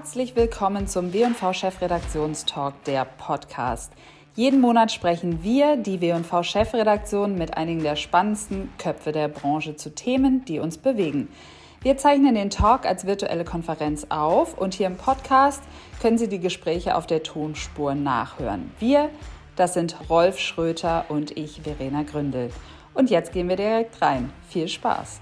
Herzlich willkommen zum W&V Chefredaktionstalk, der Podcast. Jeden Monat sprechen wir, die W&V Chefredaktion, mit einigen der spannendsten Köpfe der Branche zu Themen, die uns bewegen. Wir zeichnen den Talk als virtuelle Konferenz auf und hier im Podcast können Sie die Gespräche auf der Tonspur nachhören. Wir, das sind Rolf Schröter und ich, Verena Gründel. Und jetzt gehen wir direkt rein. Viel Spaß!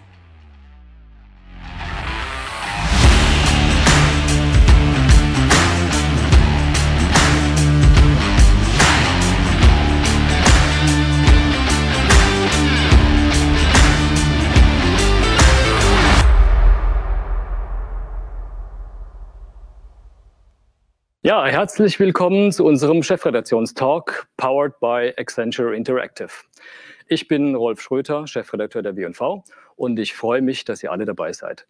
Ja, herzlich willkommen zu unserem Chefredaktionstalk, powered by Accenture Interactive. Ich bin Rolf Schröter, Chefredakteur der W&V und ich freue mich, dass ihr alle dabei seid.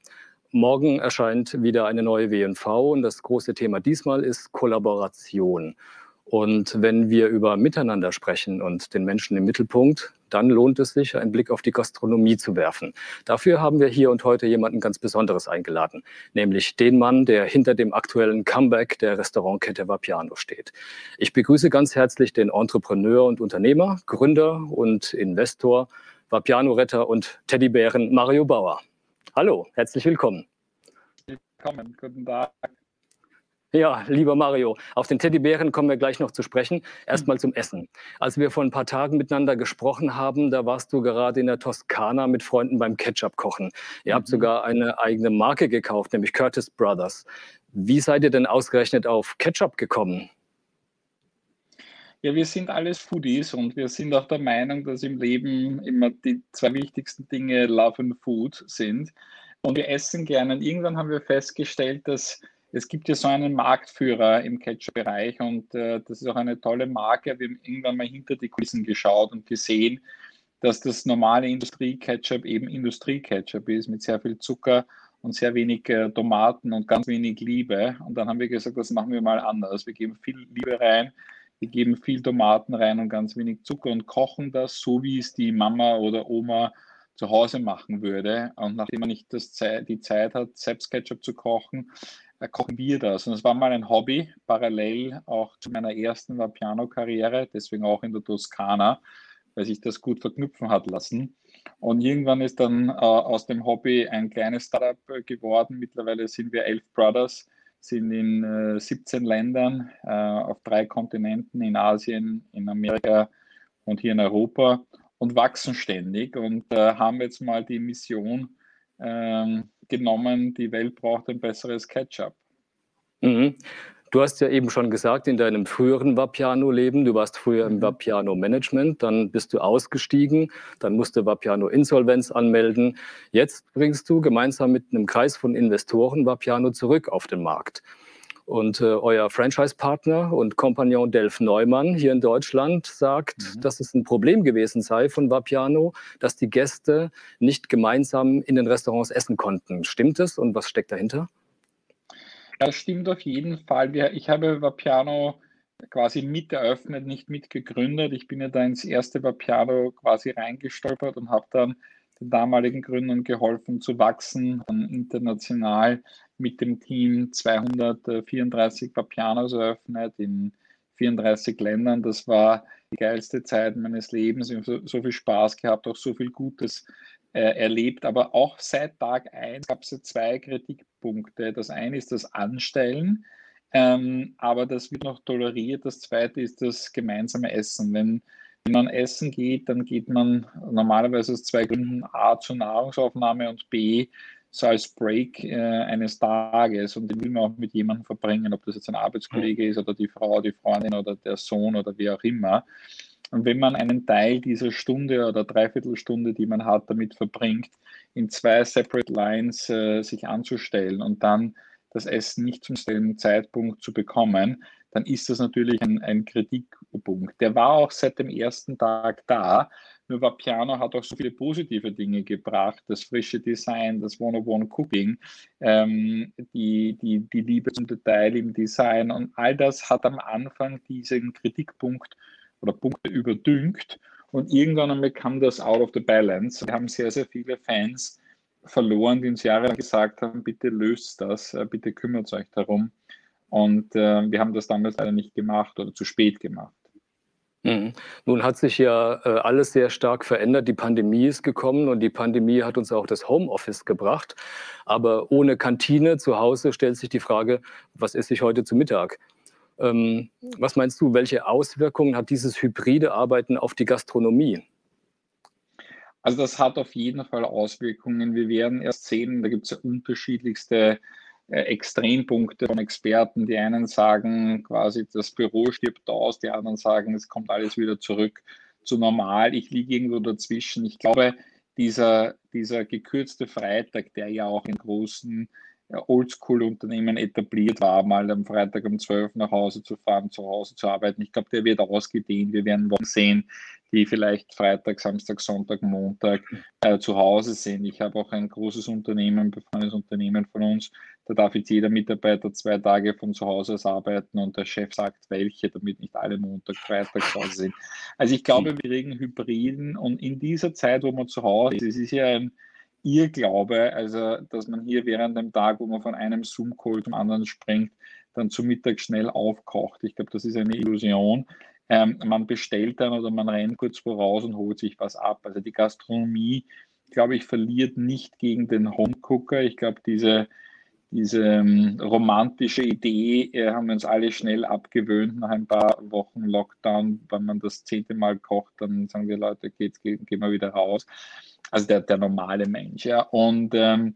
Morgen erscheint wieder eine neue W&V und das große Thema diesmal ist Kollaboration. Und wenn wir über Miteinander sprechen und den Menschen im Mittelpunkt, dann lohnt es sich, einen Blick auf die Gastronomie zu werfen. Dafür haben wir hier und heute jemanden ganz Besonderes eingeladen, nämlich den Mann, der hinter dem aktuellen Comeback der Restaurantkette Vapiano steht. Ich begrüße ganz herzlich den Entrepreneur und Unternehmer, Gründer und Investor, Vapiano-Retter und Teddybären Mario Bauer. Hallo, herzlich willkommen. Willkommen, guten Tag. Ja, lieber Mario, auf den Teddybären kommen wir gleich noch zu sprechen. Erstmal zum Essen. Als wir vor ein paar Tagen miteinander gesprochen haben, da warst du gerade in der Toskana mit Freunden beim Ketchup kochen. Ihr habt mhm. sogar eine eigene Marke gekauft, nämlich Curtis Brothers. Wie seid ihr denn ausgerechnet auf Ketchup gekommen? Ja, wir sind alles Foodies und wir sind auch der Meinung, dass im Leben immer die zwei wichtigsten Dinge Love and Food sind. Und wir essen gerne. Und irgendwann haben wir festgestellt, dass es gibt ja so einen Marktführer im Ketchup-Bereich und äh, das ist auch eine tolle Marke. Wir haben irgendwann mal hinter die Kulissen geschaut und gesehen, dass das normale Industrie-Ketchup eben Industrie-Ketchup ist mit sehr viel Zucker und sehr wenig äh, Tomaten und ganz wenig Liebe. Und dann haben wir gesagt, das machen wir mal anders. Wir geben viel Liebe rein, wir geben viel Tomaten rein und ganz wenig Zucker und kochen das so, wie es die Mama oder Oma zu Hause machen würde. Und nachdem man nicht das die Zeit hat, selbst Ketchup zu kochen, kochen wir das. Und es war mal ein Hobby, parallel auch zu meiner ersten Piano-Karriere, deswegen auch in der Toskana, weil sich das gut verknüpfen hat lassen. Und irgendwann ist dann äh, aus dem Hobby ein kleines Startup geworden. Mittlerweile sind wir elf Brothers, sind in äh, 17 Ländern äh, auf drei Kontinenten, in Asien, in Amerika und hier in Europa und wachsen ständig und äh, haben jetzt mal die Mission, ähm, genommen, die Welt braucht ein besseres Ketchup. Mhm. Du hast ja eben schon gesagt, in deinem früheren Vapiano-Leben, du warst früher im mhm. Vapiano-Management, dann bist du ausgestiegen, dann musste Vapiano Insolvenz anmelden. Jetzt bringst du gemeinsam mit einem Kreis von Investoren Vapiano zurück auf den Markt. Und äh, euer Franchise-Partner und Kompagnon Delf Neumann hier in Deutschland sagt, mhm. dass es ein Problem gewesen sei von Vapiano, dass die Gäste nicht gemeinsam in den Restaurants essen konnten. Stimmt es und was steckt dahinter? Das stimmt auf jeden Fall. Ich habe Vapiano quasi mit eröffnet, nicht mitgegründet. Ich bin ja da ins erste Vapiano quasi reingestolpert und habe dann den damaligen Gründern geholfen zu wachsen, international mit dem Team 234 Papianos eröffnet in 34 Ländern. Das war die geilste Zeit meines Lebens. Ich habe so, viel Spaß gehabt, auch so viel Gutes äh, erlebt. Aber auch seit Tag 1 gab es zwei Kritikpunkte. Das eine ist das Anstellen, ähm, aber das wird noch toleriert. Das zweite ist das gemeinsame Essen. Wenn wenn man essen geht, dann geht man normalerweise aus zwei Gründen. A zur Nahrungsaufnahme und B so als Break äh, eines Tages. Und den will man auch mit jemandem verbringen, ob das jetzt ein Arbeitskollege ist oder die Frau, die Freundin oder der Sohn oder wie auch immer. Und wenn man einen Teil dieser Stunde oder Dreiviertelstunde, die man hat, damit verbringt, in zwei Separate Lines äh, sich anzustellen und dann das Essen nicht zum selben Zeitpunkt zu bekommen, dann ist das natürlich ein, ein Kritikpunkt. Der war auch seit dem ersten Tag da, nur Vapiano hat auch so viele positive Dinge gebracht, das frische Design, das One-on-One-Cooking, ähm, die, die, die Liebe zum Detail im Design und all das hat am Anfang diesen Kritikpunkt oder Punkte überdünkt und irgendwann einmal kam das out of the balance. Wir haben sehr, sehr viele Fans verloren, die uns jahrelang gesagt haben, bitte löst das, äh, bitte kümmert euch darum Und äh, wir haben das damals leider nicht gemacht oder zu spät gemacht. Mhm. Nun hat sich ja äh, alles sehr stark verändert. Die Pandemie ist gekommen und die Pandemie hat uns auch das Homeoffice gebracht. Aber ohne Kantine zu Hause stellt sich die Frage, was esse ich heute zu Mittag? Ähm, was meinst du, welche Auswirkungen hat dieses hybride Arbeiten auf die Gastronomie? Also das hat auf jeden Fall Auswirkungen. Wir werden erst sehen, da gibt es ja unterschiedlichste Extrempunkte von Experten. Die einen sagen quasi, das Büro stirbt aus, die anderen sagen, es kommt alles wieder zurück zu normal. Ich liege irgendwo dazwischen. Ich glaube, dieser, dieser gekürzte Freitag, der ja auch in großen Oldschool-Unternehmen etabliert war, mal am Freitag um 12 nach Hause zu fahren, zu Hause zu arbeiten. Ich glaube, der wird ausgedehnt. Wir werden Wochen sehen, die vielleicht Freitag, Samstag, Sonntag, Montag äh, zu Hause sind. Ich habe auch ein großes Unternehmen, ein befreundetes Unternehmen von uns. Da darf jetzt jeder Mitarbeiter zwei Tage von zu Hause aus arbeiten und der Chef sagt, welche, damit nicht alle Montag, Freitag zu Hause sind. Also ich glaube, wir kriegen Hybriden und in dieser Zeit, wo man zu Hause ist, es ist ja ein Irrglaube, also dass man hier während dem Tag, wo man von einem Zoom-Call zum anderen springt, dann zu Mittag schnell aufkocht. Ich glaube, das ist eine Illusion. Ähm, man bestellt dann oder man rennt kurz voraus und holt sich was ab. Also die Gastronomie, glaube ich, verliert nicht gegen den Homecooker. Ich glaube, diese, diese ähm, romantische Idee äh, haben wir uns alle schnell abgewöhnt nach ein paar Wochen Lockdown. Wenn man das zehnte Mal kocht, dann sagen die Leute, geht's, gehen, gehen wir wieder raus also der, der normale Mensch. Ja. Und, ähm,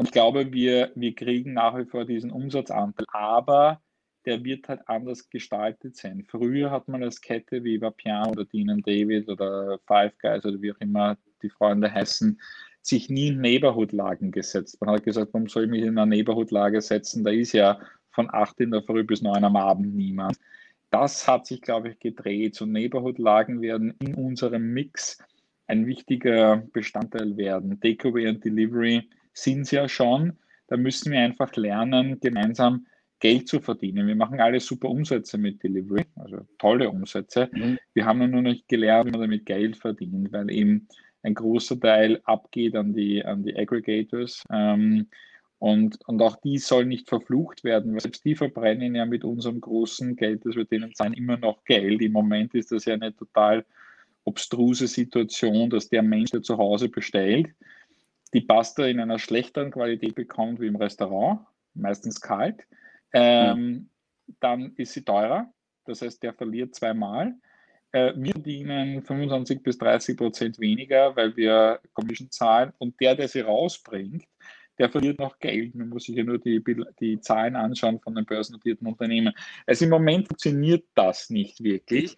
ich glaube, wir, wir kriegen nach wie vor diesen Umsatzanteil, aber der wird halt anders gestaltet sein. Früher hat man als Kette wie Vapian oder Dean David oder Five Guys oder wie auch immer die Freunde heißen, sich nie in Neighborhood-Lagen gesetzt. Man hat gesagt, warum soll ich mich in eine Neighborhood-Lage setzen? Da ist ja von 8 in der Früh bis 9 am Abend niemand. Das hat sich, glaube ich, gedreht. So Neighborhood-Lagen werden in unserem Mix ein wichtiger Bestandteil werden. Takeaway und Delivery sind es ja schon. Da müssen wir einfach lernen, gemeinsam Geld zu verdienen. Wir machen alle super Umsätze mit Delivery, also tolle Umsätze. Mhm. Wir haben nur noch nicht gelernt, wie man damit Geld verdient, weil eben ein großer Teil abgeht an die, an die Aggregators. Ähm, und, und auch die sollen nicht verflucht werden, weil selbst die verbrennen ja mit unserem großen Geld, das wir denen zahlen, immer noch Geld. Im Moment ist das ja eine total obstruse Situation, dass der Mensch, der zu Hause bestellt, die Pasta in einer schlechteren Qualität bekommt wie im Restaurant, meistens kalt, ähm, mhm. dann ist sie teurer. Das heißt, der verliert zweimal. Äh, wir verdienen 25 bis 30 Prozent weniger, weil wir Commission zahlen. Und der, der sie rausbringt, der verliert noch Geld. Man muss sich ja nur die, die Zahlen anschauen von den börsennotierten Unternehmen. Also im Moment funktioniert das nicht wirklich.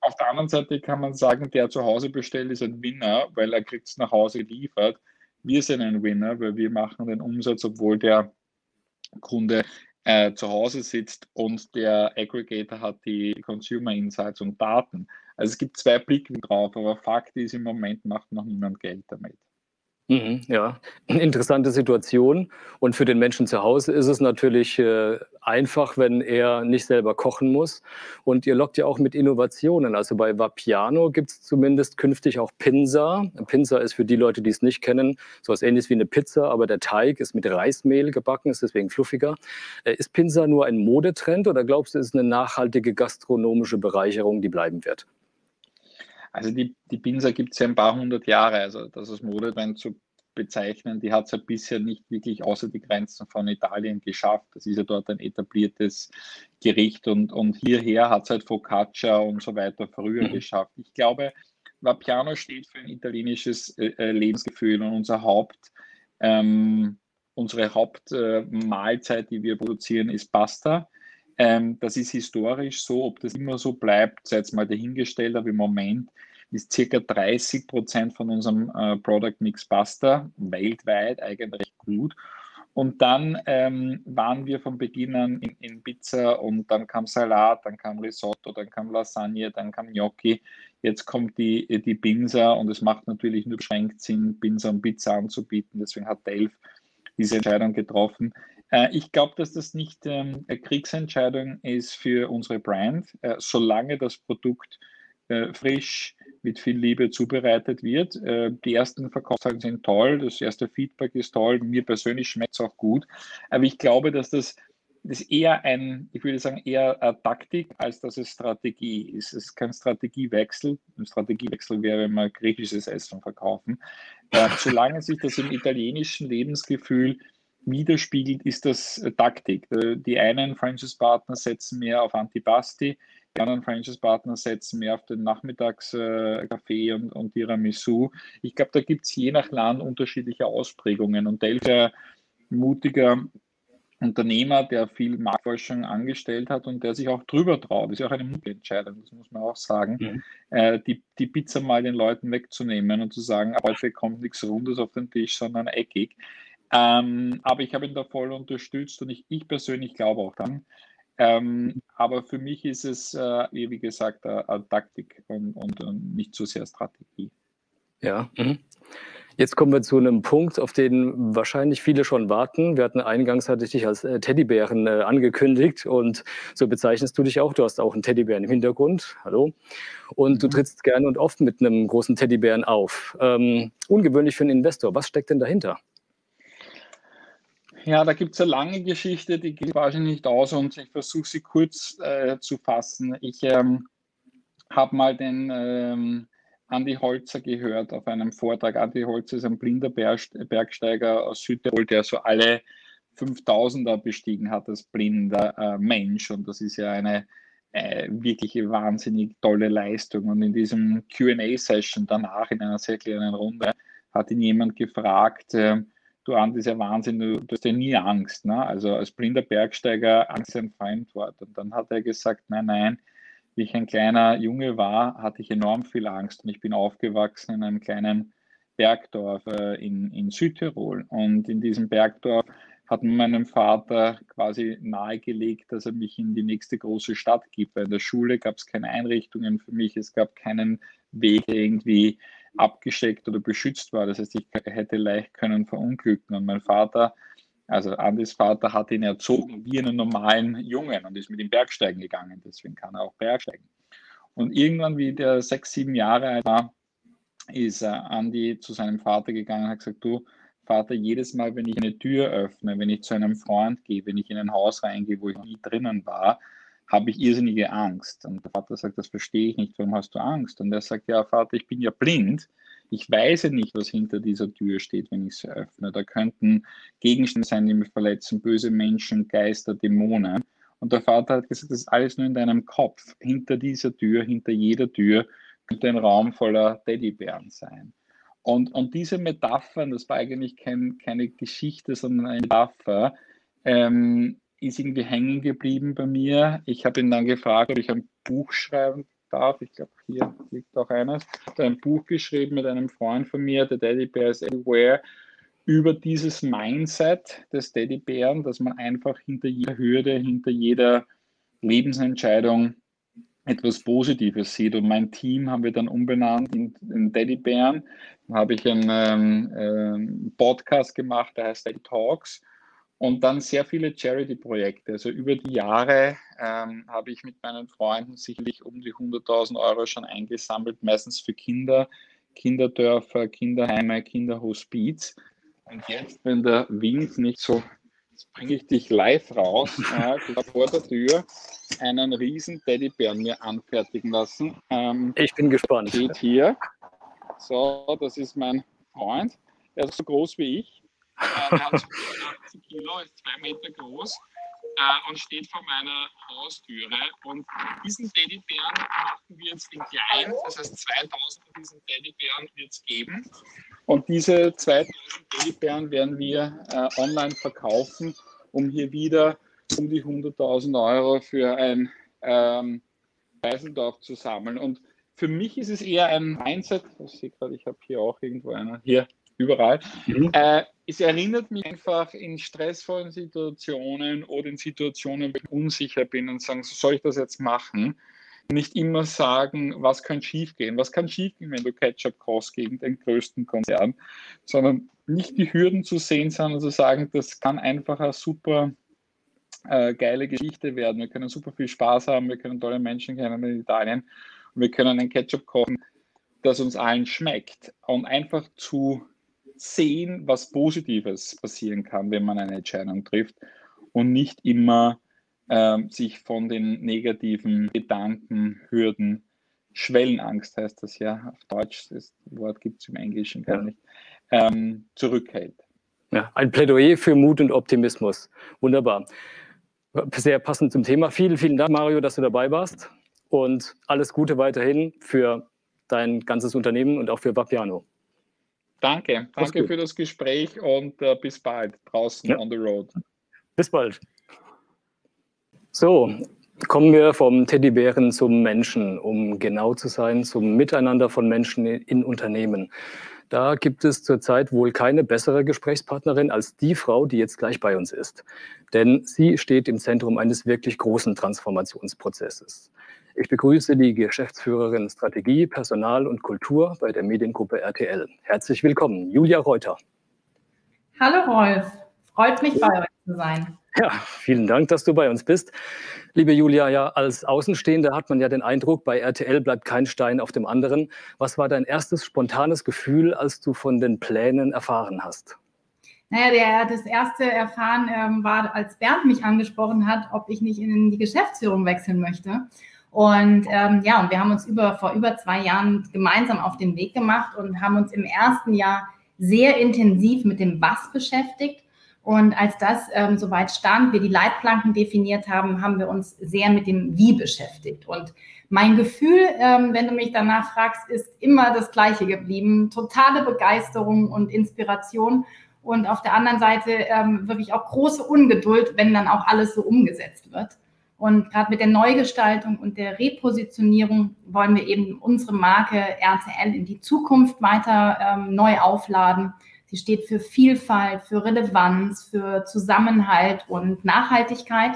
Auf der anderen Seite kann man sagen, der zu Hause bestellt, ist ein Winner, weil er kriegt es nach Hause geliefert. Wir sind ein Winner, weil wir machen den Umsatz, obwohl der Kunde äh, zu Hause sitzt und der Aggregator hat die Consumer Insights und Daten. Also es gibt zwei Blicke drauf, aber Fakt ist, im Moment macht noch niemand Geld damit. Mhm, ja, interessante Situation. Und für den Menschen zu Hause ist es natürlich äh, einfach, wenn er nicht selber kochen muss. Und ihr lockt ja auch mit Innovationen. Also bei Vapiano gibt es zumindest künftig auch Pinsa. Pinsa ist für die Leute, die es nicht kennen, so etwas ähnliches wie eine Pizza, aber der Teig ist mit Reismehl gebacken, ist deswegen fluffiger. Äh, ist Pinsa nur ein Modetrend oder glaubst du, ist es eine nachhaltige gastronomische Bereicherung, die bleiben wird? Also die, die Pinsa gibt es ja ein paar hundert Jahre, also das als Modetrend zu bezeichnen, die hat es ja bisher nicht wirklich außer die Grenzen von Italien geschafft. Das ist ja dort ein etabliertes Gericht und, und hierher hat es halt Focaccia und so weiter früher mhm. geschafft. Ich glaube, Vapiano steht für ein italienisches äh, äh Lebensgefühl und unser Haupt, ähm, unsere Hauptmahlzeit, äh, die wir produzieren, ist Pasta. Ähm, das ist historisch so, ob das immer so bleibt, sei jetzt mal dahingestellt, aber im Moment ist circa 30 Prozent von unserem äh, Product Mix Pasta, weltweit eigentlich gut. Und dann ähm, waren wir von Beginn an in, in, Pizza und dann kam Salat, dann kam Risotto, dann kam Lasagne, dann kam Gnocchi. Jetzt kommt die, die Pinsa und es macht natürlich nur beschränkt Sinn, Pinsa und Pizza anzubieten. Deswegen hat Delf diese Entscheidung getroffen. Äh, ich glaube, dass das nicht ähm, eine Kriegsentscheidung ist für unsere Brand, äh, solange das Produkt äh, frisch mit viel Liebe zubereitet wird. Äh, die ersten Verkaufszahlen sind toll, das erste Feedback ist toll, mir persönlich schmeckt es auch gut. Aber ich glaube, dass das das eher ein, ich würde sagen, eher eine Taktik, als dass es Strategie ist. Es ist kein Strategiewechsel. Ein Strategiewechsel wäre, wenn wir griechisches Essen verkaufen. Äh, solange sich das im italienischen Lebensgefühl widerspiegelt, ist das Taktik. Äh, die einen Franchise-Partner setzen mehr auf Antipasti, die anderen Franchise-Partner setzen mehr auf den Nachmittagskaffee und, und Tiramisu. Ich glaube, da gibt es je nach Land unterschiedliche Ausprägungen und Delta mutiger Unternehmer, der viel Marktforschung angestellt hat und der sich auch drüber traut. Das ist ja auch eine mutige Entscheidung, das muss man auch sagen, mhm. äh, die, die Pizza mal den Leuten wegzunehmen und zu sagen, heute kommt nichts Rundes auf den Tisch, sondern eckig. Ähm, aber ich habe ihn da voll unterstützt und ich, ich persönlich glaube auch dann. Ähm, aber für mich ist es, äh, wie gesagt, eine, eine Taktik und, und, und, nicht so sehr Strategie. Ja. Mhm. Jetzt kommen wir zu einem Punkt, auf den wahrscheinlich viele schon warten. Wir hatten eingangs hatte ich dich als äh, Teddybären äh, angekündigt und so bezeichnest du dich auch. Du hast auch einen Teddybären im Hintergrund. Hallo. Und mhm. du trittst gerne und oft mit einem großen Teddybären auf. Ähm, ungewöhnlich für einen Investor. Was steckt denn dahinter? Ja, da gibt es eine lange Geschichte, die geht wahrscheinlich nicht aus und ich versuche sie kurz äh, zu fassen. Ich ähm, habe mal den ähm, Andi Holzer gehört auf einem Vortrag. Andi Holzer ist ein blinder Bergsteiger aus Südtirol, der so alle 5000er bestiegen hat als blinder äh, Mensch. Und das ist ja eine äh, wirklich wahnsinnig tolle Leistung. Und in diesem QA-Session danach, in einer sehr kleinen Runde, hat ihn jemand gefragt, äh, du Andi, ist ja Wahnsinn, du, du hast ja nie Angst. Ne? Also als blinder Bergsteiger Angst ein Fremdwort. Und dann hat er gesagt, nein, nein, wie ich ein kleiner Junge war, hatte ich enorm viel Angst und ich bin aufgewachsen in einem kleinen Bergdorf äh, in, in Südtirol. Und in diesem Bergdorf hat meinem Vater quasi nahegelegt, dass er mich in die nächste große Stadt gibt. Weil in der Schule gab es keine Einrichtungen für mich, es gab keinen Weg irgendwie abgesteckt oder beschützt war. Das heißt, ich hätte leicht können verunglücken. Und mein Vater also Andis Vater hat ihn erzogen wie einen normalen Jungen und ist mit ihm Bergsteigen gegangen. Deswegen kann er auch Bergsteigen. Und irgendwann, wie der sechs, sieben Jahre alt war, ist Andi zu seinem Vater gegangen und hat gesagt, du Vater, jedes Mal, wenn ich eine Tür öffne, wenn ich zu einem Freund gehe, wenn ich in ein Haus reingehe, wo ich nie drinnen war, habe ich irrsinnige Angst. Und der Vater sagt, das verstehe ich nicht, warum hast du Angst? Und er sagt, ja Vater, ich bin ja blind ich weiß nicht, was hinter dieser Tür steht, wenn ich sie öffne. Da könnten Gegenstände sein, die mich verletzen, böse Menschen, Geister, Dämonen. Und der Vater hat gesagt, das ist alles nur in deinem Kopf. Hinter dieser Tür, hinter jeder Tür könnte ein Raum voller Teddybären sein. Und, und diese Metaphern, das war eigentlich kein, keine Geschichte, sondern eine Metapher, ähm, ist irgendwie hängen geblieben bei mir. Ich habe ihn dann gefragt, ob ich ein Buch schreiben darf. Ich glaube, hier liegt auch eines. hat ein Buch geschrieben mit einem Freund von mir, der Daddy Bear is Everywhere, über dieses Mindset des Teddybären, dass man einfach hinter jeder Hürde, hinter jeder Lebensentscheidung etwas Positives sieht. Und mein Team haben wir dann umbenannt in, in Teddybären. Da habe ich einen ähm, ähm, Podcast gemacht, der heißt Daddy Talks. Und dann sehr viele Charity-Projekte. Also über die Jahre ähm, habe ich mit meinen Freunden sicherlich um die 100.000 Euro schon eingesammelt, meistens für Kinder, Kinderdörfer, Kinderheime, Kinderhospiz. Und jetzt, wenn der Wind nicht so, jetzt bringe ich dich live raus, habe vor der Tür einen riesen Teddybären mir anfertigen lassen. Ähm, ich bin gespannt. Steht hier. So, das ist mein Freund. Er ist so groß wie ich äh, der hat 80 Kilo, ist zwei Meter groß äh, und steht vor meiner Haustüre. Und diesen Teddybären machen wir jetzt in klein, das heißt 2000 von diesen Teddybären wird es geben. Und diese 2000 Teddybären werden wir äh, online verkaufen, um hier wieder um die 100.000 Euro für ein ähm, zu sammeln. Und für mich ist es eher ein Mindset, ich sehe gerade, ich habe hier auch irgendwo einer, hier, überall. Mhm. Äh, es erinnert mich einfach in stressvollen Situationen oder in Situationen, wo ich unsicher bin und sagen, soll ich das jetzt machen? Nicht immer sagen, was kann schiefgehen? Was kann schiefgehen, wenn du Ketchup kaufst gegen den größten Konzern? Sondern nicht die Hürden zu sehen, sondern zu sagen, das kann einfach eine super äh, geile Geschichte werden. Wir können super viel Spaß haben, wir können tolle Menschen kennen in Italien und wir können einen Ketchup kaufen, das uns allen schmeckt. Und einfach zu sehen, was Positives passieren kann, wenn man eine Entscheidung trifft. und nicht immer ähm, sich von den negativen Gedanken, Hürden, Schwellenangst heißt das ja, auf Deutsch, das Wort gibt es im Englischen gar nicht, ähm, zurückhält. Ja, ein Plädoyer für Mut und Optimismus. Wunderbar. Sehr passend zum Thema. Vielen, vielen Dank, Mario, dass du dabei warst. Und alles Gute weiterhin für dein ganzes Unternehmen und auch für Vapiano. Danke, danke für das Gespräch und uh, bis bald draußen ja. on the road. Bis bald. So, kommen wir vom Teddybären zum Menschen, um genau zu sein, zum Miteinander von Menschen in Unternehmen. Da gibt es zurzeit wohl keine bessere Gesprächspartnerin als die Frau, die jetzt gleich bei uns ist. Denn sie steht im Zentrum eines wirklich großen Transformationsprozesses. Ich begrüße die Geschäftsführerin Strategie, Personal und Kultur bei der Mediengruppe RTL. Herzlich willkommen, Julia Reuter. Hallo Rolf, freut mich bei euch zu sein. Ja, vielen Dank, dass du bei uns bist. Liebe Julia, ja, als Außenstehender hat man ja den Eindruck, bei RTL bleibt kein Stein auf dem anderen. Was war dein erstes spontanes Gefühl, als du von den Plänen erfahren hast? Naja, der, das erste Erfahren ähm, war, als Bernd mich angesprochen hat, ob ich nicht in die Geschäftsführung wechseln möchte. Und ähm, ja, und wir haben uns über, vor über zwei Jahren gemeinsam auf den Weg gemacht und haben uns im ersten Jahr sehr intensiv mit dem Was beschäftigt und als das ähm, soweit stand, wir die Leitplanken definiert haben, haben wir uns sehr mit dem Wie beschäftigt. Und mein Gefühl, ähm, wenn du mich danach fragst, ist immer das gleiche geblieben. Totale Begeisterung und Inspiration. Und auf der anderen Seite ähm, wirklich auch große Ungeduld, wenn dann auch alles so umgesetzt wird. Und gerade mit der Neugestaltung und der Repositionierung wollen wir eben unsere Marke RTL in die Zukunft weiter ähm, neu aufladen Sie steht für Vielfalt, für Relevanz, für Zusammenhalt und Nachhaltigkeit.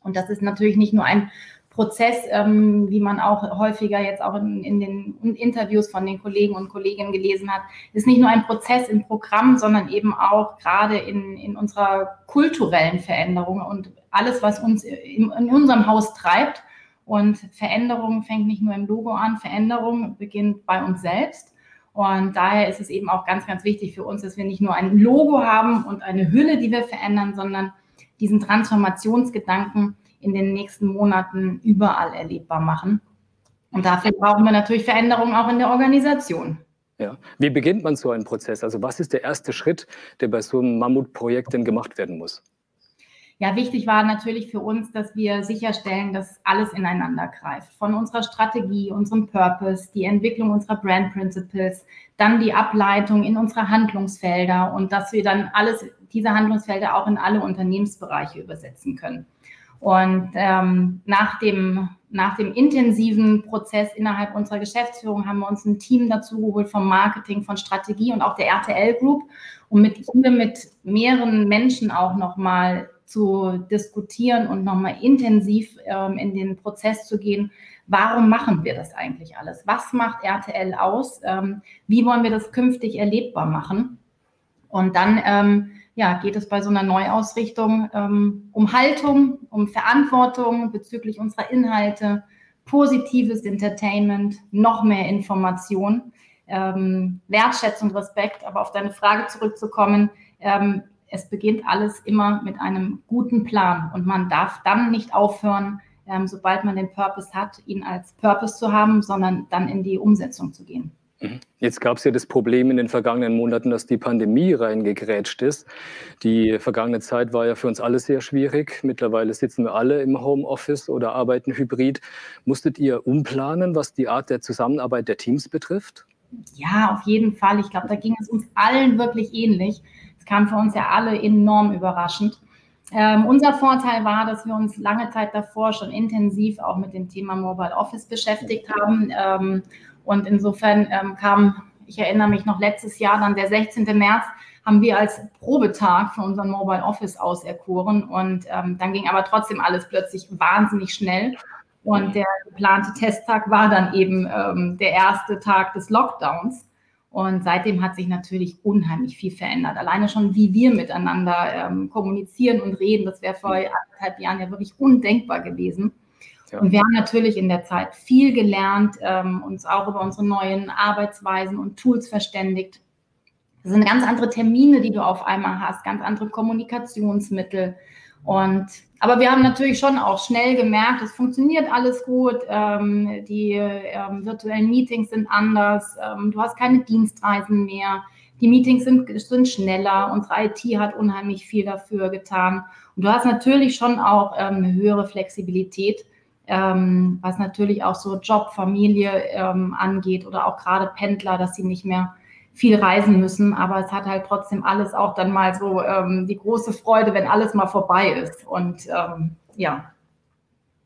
Und das ist natürlich nicht nur ein Prozess, ähm, wie man auch häufiger jetzt auch in, in, den Interviews von den Kollegen und Kolleginnen gelesen hat, ist nicht nur ein Prozess im Programm, sondern eben auch gerade in, in unserer kulturellen Veränderung und alles, was uns in, in unserem Haus treibt. Und Veränderung fängt nicht nur im Logo an, Veränderung beginnt bei uns selbst. Und daher ist es eben auch ganz, ganz wichtig für uns, dass wir nicht nur ein Logo haben und eine Hülle, die wir verändern, sondern diesen Transformationsgedanken in den nächsten Monaten überall erlebbar machen. Und dafür brauchen wir natürlich Veränderungen auch in der Organisation. Ja. Wie beginnt man so einen Prozess? Also was ist der erste Schritt, der bei so einem Mammutprojekt denn gemacht werden muss? Ja, wichtig war natürlich für uns, dass wir sicherstellen, dass alles ineinander greift. Von unserer Strategie, unserem Purpose, die Entwicklung unserer Brand Principles, dann die Ableitung in unsere Handlungsfelder und dass wir dann alles, diese Handlungsfelder auch in alle Unternehmensbereiche übersetzen können. Und ähm, nach, dem, nach dem intensiven Prozess innerhalb unserer Geschäftsführung haben wir uns ein Team dazu geholt vom Marketing, von Strategie und auch der RTL Group, um mit, mit mehreren Menschen auch nochmal zu diskutieren und nochmal intensiv ähm, in den Prozess zu gehen, warum machen wir das eigentlich alles? Was macht RTL aus? Ähm, wie wollen wir das künftig erlebbar machen? Und dann ähm, ja, geht es bei so einer Neuausrichtung ähm, um Haltung, um Verantwortung bezüglich unserer Inhalte, positives Entertainment, noch mehr Information, ähm, Wertschätzung, Respekt. Aber auf deine Frage zurückzukommen, ähm, es beginnt alles immer mit einem guten Plan und man darf dann nicht aufhören, ähm, sobald man den Purpose hat, ihn als Purpose zu haben, sondern dann in die Umsetzung zu gehen. Mhm. Jetzt gab es ja das Problem in den vergangenen Monaten, dass die Pandemie reingegrätscht ist. Die vergangene Zeit war ja für uns alle sehr schwierig. Mittlerweile sitzen wir alle im Homeoffice oder arbeiten hybrid. Musstet ihr umplanen, was die Art der Zusammenarbeit der Teams betrifft? Ja, auf jeden Fall. Ich glaube, da ging es uns allen wirklich ähnlich kam für uns ja alle enorm überraschend. Ähm, unser Vorteil war, dass wir uns lange Zeit davor schon intensiv auch mit dem Thema Mobile Office beschäftigt haben. Ähm, und insofern ähm, kam, ich erinnere mich noch letztes Jahr, dann der 16. März, haben wir als Probetag für unseren Mobile Office auserkoren. Und ähm, dann ging aber trotzdem alles plötzlich wahnsinnig schnell. Und der geplante Testtag war dann eben ähm, der erste Tag des Lockdowns. Und seitdem hat sich natürlich unheimlich viel verändert. Alleine schon, wie wir miteinander ähm, kommunizieren und reden, das wäre vor anderthalb Jahren ja wirklich undenkbar gewesen. Ja. Und wir haben natürlich in der Zeit viel gelernt, ähm, uns auch über unsere neuen Arbeitsweisen und Tools verständigt. Das sind ganz andere Termine, die du auf einmal hast, ganz andere Kommunikationsmittel. Und aber wir haben natürlich schon auch schnell gemerkt, es funktioniert alles gut. Ähm, die ähm, virtuellen Meetings sind anders. Ähm, du hast keine Dienstreisen mehr. Die Meetings sind, sind schneller. Unsere IT hat unheimlich viel dafür getan. Und du hast natürlich schon auch ähm, eine höhere Flexibilität, ähm, was natürlich auch so Job, Familie ähm, angeht oder auch gerade Pendler, dass sie nicht mehr viel reisen müssen, aber es hat halt trotzdem alles auch dann mal so ähm, die große Freude, wenn alles mal vorbei ist. Und ähm, ja.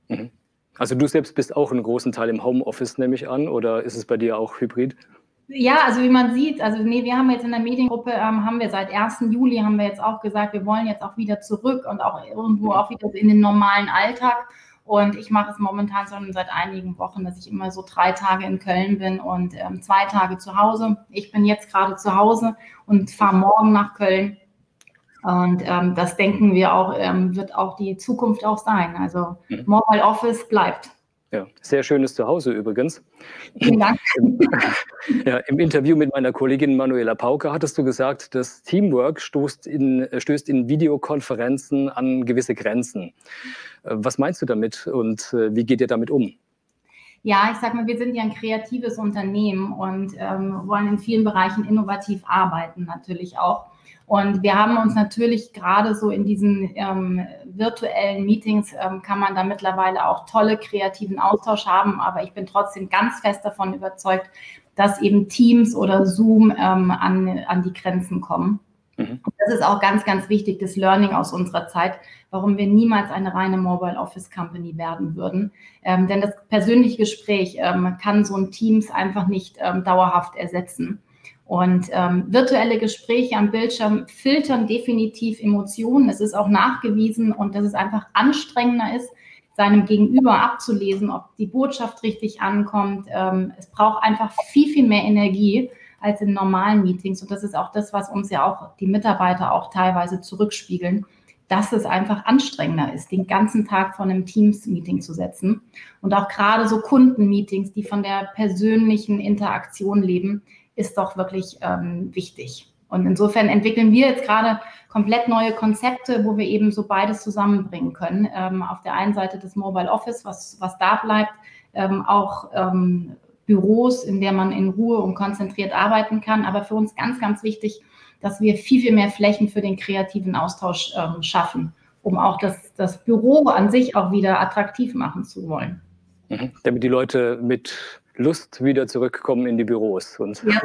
Mhm. Also du selbst bist auch einen großen Teil im Homeoffice, nehme ich an, oder ist es bei dir auch hybrid? Ja, also wie man sieht, also nee, wir haben jetzt in der Mediengruppe, ähm, haben wir seit 1. Juli, haben wir jetzt auch gesagt, wir wollen jetzt auch wieder zurück und auch irgendwo auch wieder in den normalen Alltag. Und ich mache es momentan schon seit einigen Wochen, dass ich immer so drei Tage in Köln bin und ähm, zwei Tage zu Hause. Ich bin jetzt gerade zu Hause und fahre morgen nach Köln. Und ähm, das denken wir auch, ähm, wird auch die Zukunft auch sein. Also mhm. Mobile Office bleibt. Ja, sehr schönes Zuhause übrigens. Vielen Dank. ja, Im Interview mit meiner Kollegin Manuela Pauke hattest du gesagt, das Teamwork stößt in, stößt in Videokonferenzen an gewisse Grenzen. Äh, was meinst du damit und äh, wie geht ihr damit um? Ja, ich sag mal, wir sind ja ein kreatives Unternehmen und ähm, wollen in vielen Bereichen innovativ arbeiten, natürlich auch. Und wir haben uns natürlich gerade so in diesen ähm, virtuellen Meetings ähm, kann man da mittlerweile auch tolle kreativen Austausch haben, aber ich bin trotzdem ganz fest davon überzeugt, dass eben Teams oder Zoom ähm, an, an die Grenzen kommen. Mhm. Das ist auch ganz, ganz wichtig, das Learning aus unserer Zeit, warum wir niemals eine reine Mobile Office Company werden würden. Ähm, denn das persönliche Gespräch ähm, kann so ein Teams einfach nicht ähm, dauerhaft ersetzen. Und ähm, virtuelle Gespräche am Bildschirm filtern definitiv Emotionen. Es ist auch nachgewiesen und dass es einfach anstrengender ist, seinem Gegenüber abzulesen, ob die Botschaft richtig ankommt. Ähm, es braucht einfach viel, viel mehr Energie als in normalen Meetings. Und das ist auch das, was uns ja auch die Mitarbeiter auch teilweise zurückspiegeln, dass es einfach anstrengender ist, den ganzen Tag vor einem Teams-Meeting zu setzen. Und auch gerade so Kundenmeetings, die von der persönlichen Interaktion leben, ist doch wirklich ähm, wichtig. Und insofern entwickeln wir jetzt gerade komplett neue Konzepte, wo wir eben so beides zusammenbringen können. Ähm, auf der einen Seite das Mobile Office, was, was da bleibt, ähm, auch ähm, Büros, in der man in Ruhe und konzentriert arbeiten kann. Aber für uns ganz, ganz wichtig, dass wir viel, viel mehr Flächen für den kreativen Austausch ähm, schaffen, um auch das, das Büro an sich auch wieder attraktiv machen zu wollen. Mhm. Damit die Leute mit Lust wieder zurückkommen in die Büros. Und ja,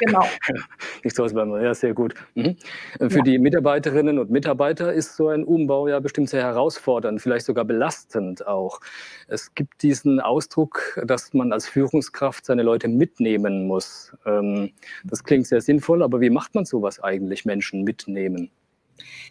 genau. Nicht so was Ja, sehr gut. Mhm. Für ja. die Mitarbeiterinnen und Mitarbeiter ist so ein Umbau ja bestimmt sehr herausfordernd, vielleicht sogar belastend auch. Es gibt diesen Ausdruck, dass man als Führungskraft seine Leute mitnehmen muss. Ähm, das klingt sehr sinnvoll, aber wie macht man sowas eigentlich, Menschen mitnehmen?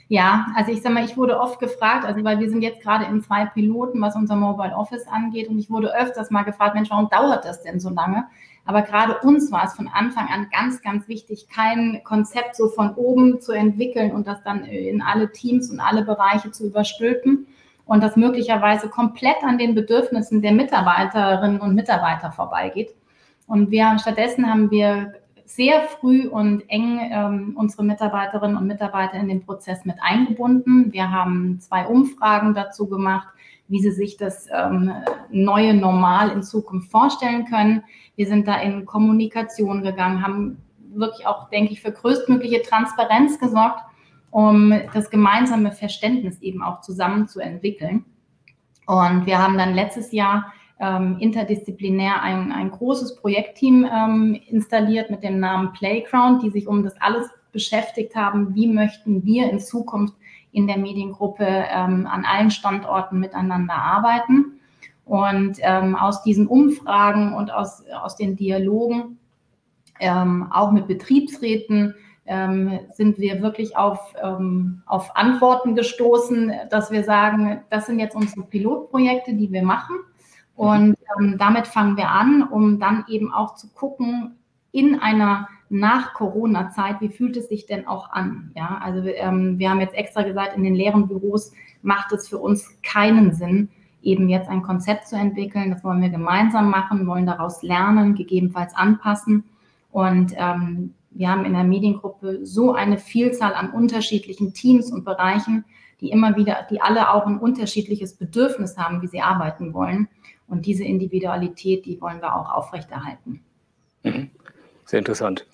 Ja, also ich sage mal, ich wurde oft gefragt, also weil wir sind jetzt gerade in zwei Piloten, was unser Mobile Office angeht und ich wurde öfters mal gefragt, Mensch, warum dauert das denn so lange? Aber gerade uns war es von Anfang an ganz, ganz wichtig, kein Konzept so von oben zu entwickeln und das dann in alle Teams und alle Bereiche zu überstülpen und das möglicherweise komplett an den Bedürfnissen der Mitarbeiterinnen und Mitarbeiter vorbeigeht. Und wir stattdessen haben wir sehr früh und eng ähm, unsere Mitarbeiterinnen und Mitarbeiter in den Prozess mit eingebunden. Wir haben zwei Umfragen dazu gemacht, wie sie sich das ähm, neue Normal in Zukunft vorstellen können. Wir sind da in Kommunikation gegangen, haben wirklich auch, denke ich, für größtmögliche Transparenz gesorgt, um das gemeinsame Verständnis eben auch zusammen zu entwickeln. Und wir haben dann letztes Jahr ähm, interdisziplinär ein, ein großes Projektteam ähm, installiert mit dem Namen Playground, die sich um das alles beschäftigt haben. Wie möchten wir in Zukunft in der Mediengruppe ähm, an allen Standorten miteinander arbeiten? Und ähm, aus diesen Umfragen und aus, aus den Dialogen, ähm, auch mit Betriebsräten, ähm, sind wir wirklich auf, ähm, auf Antworten gestoßen, dass wir sagen, das sind jetzt unsere Pilotprojekte, die wir machen. Und ähm, damit fangen wir an, um dann eben auch zu gucken, in einer Nach-Corona-Zeit, wie fühlt es sich denn auch an? Ja, also ähm, wir haben jetzt extra gesagt, in den leeren Büros macht es für uns keinen Sinn, eben jetzt ein Konzept zu entwickeln. Das wollen wir gemeinsam machen, wollen daraus lernen, gegebenenfalls anpassen. Und ähm, wir haben in der Mediengruppe so eine Vielzahl an unterschiedlichen Teams und Bereichen, die immer wieder, die alle auch ein unterschiedliches Bedürfnis haben, wie sie arbeiten wollen. Und diese Individualität, die wollen wir auch aufrechterhalten. Mhm. Sehr interessant.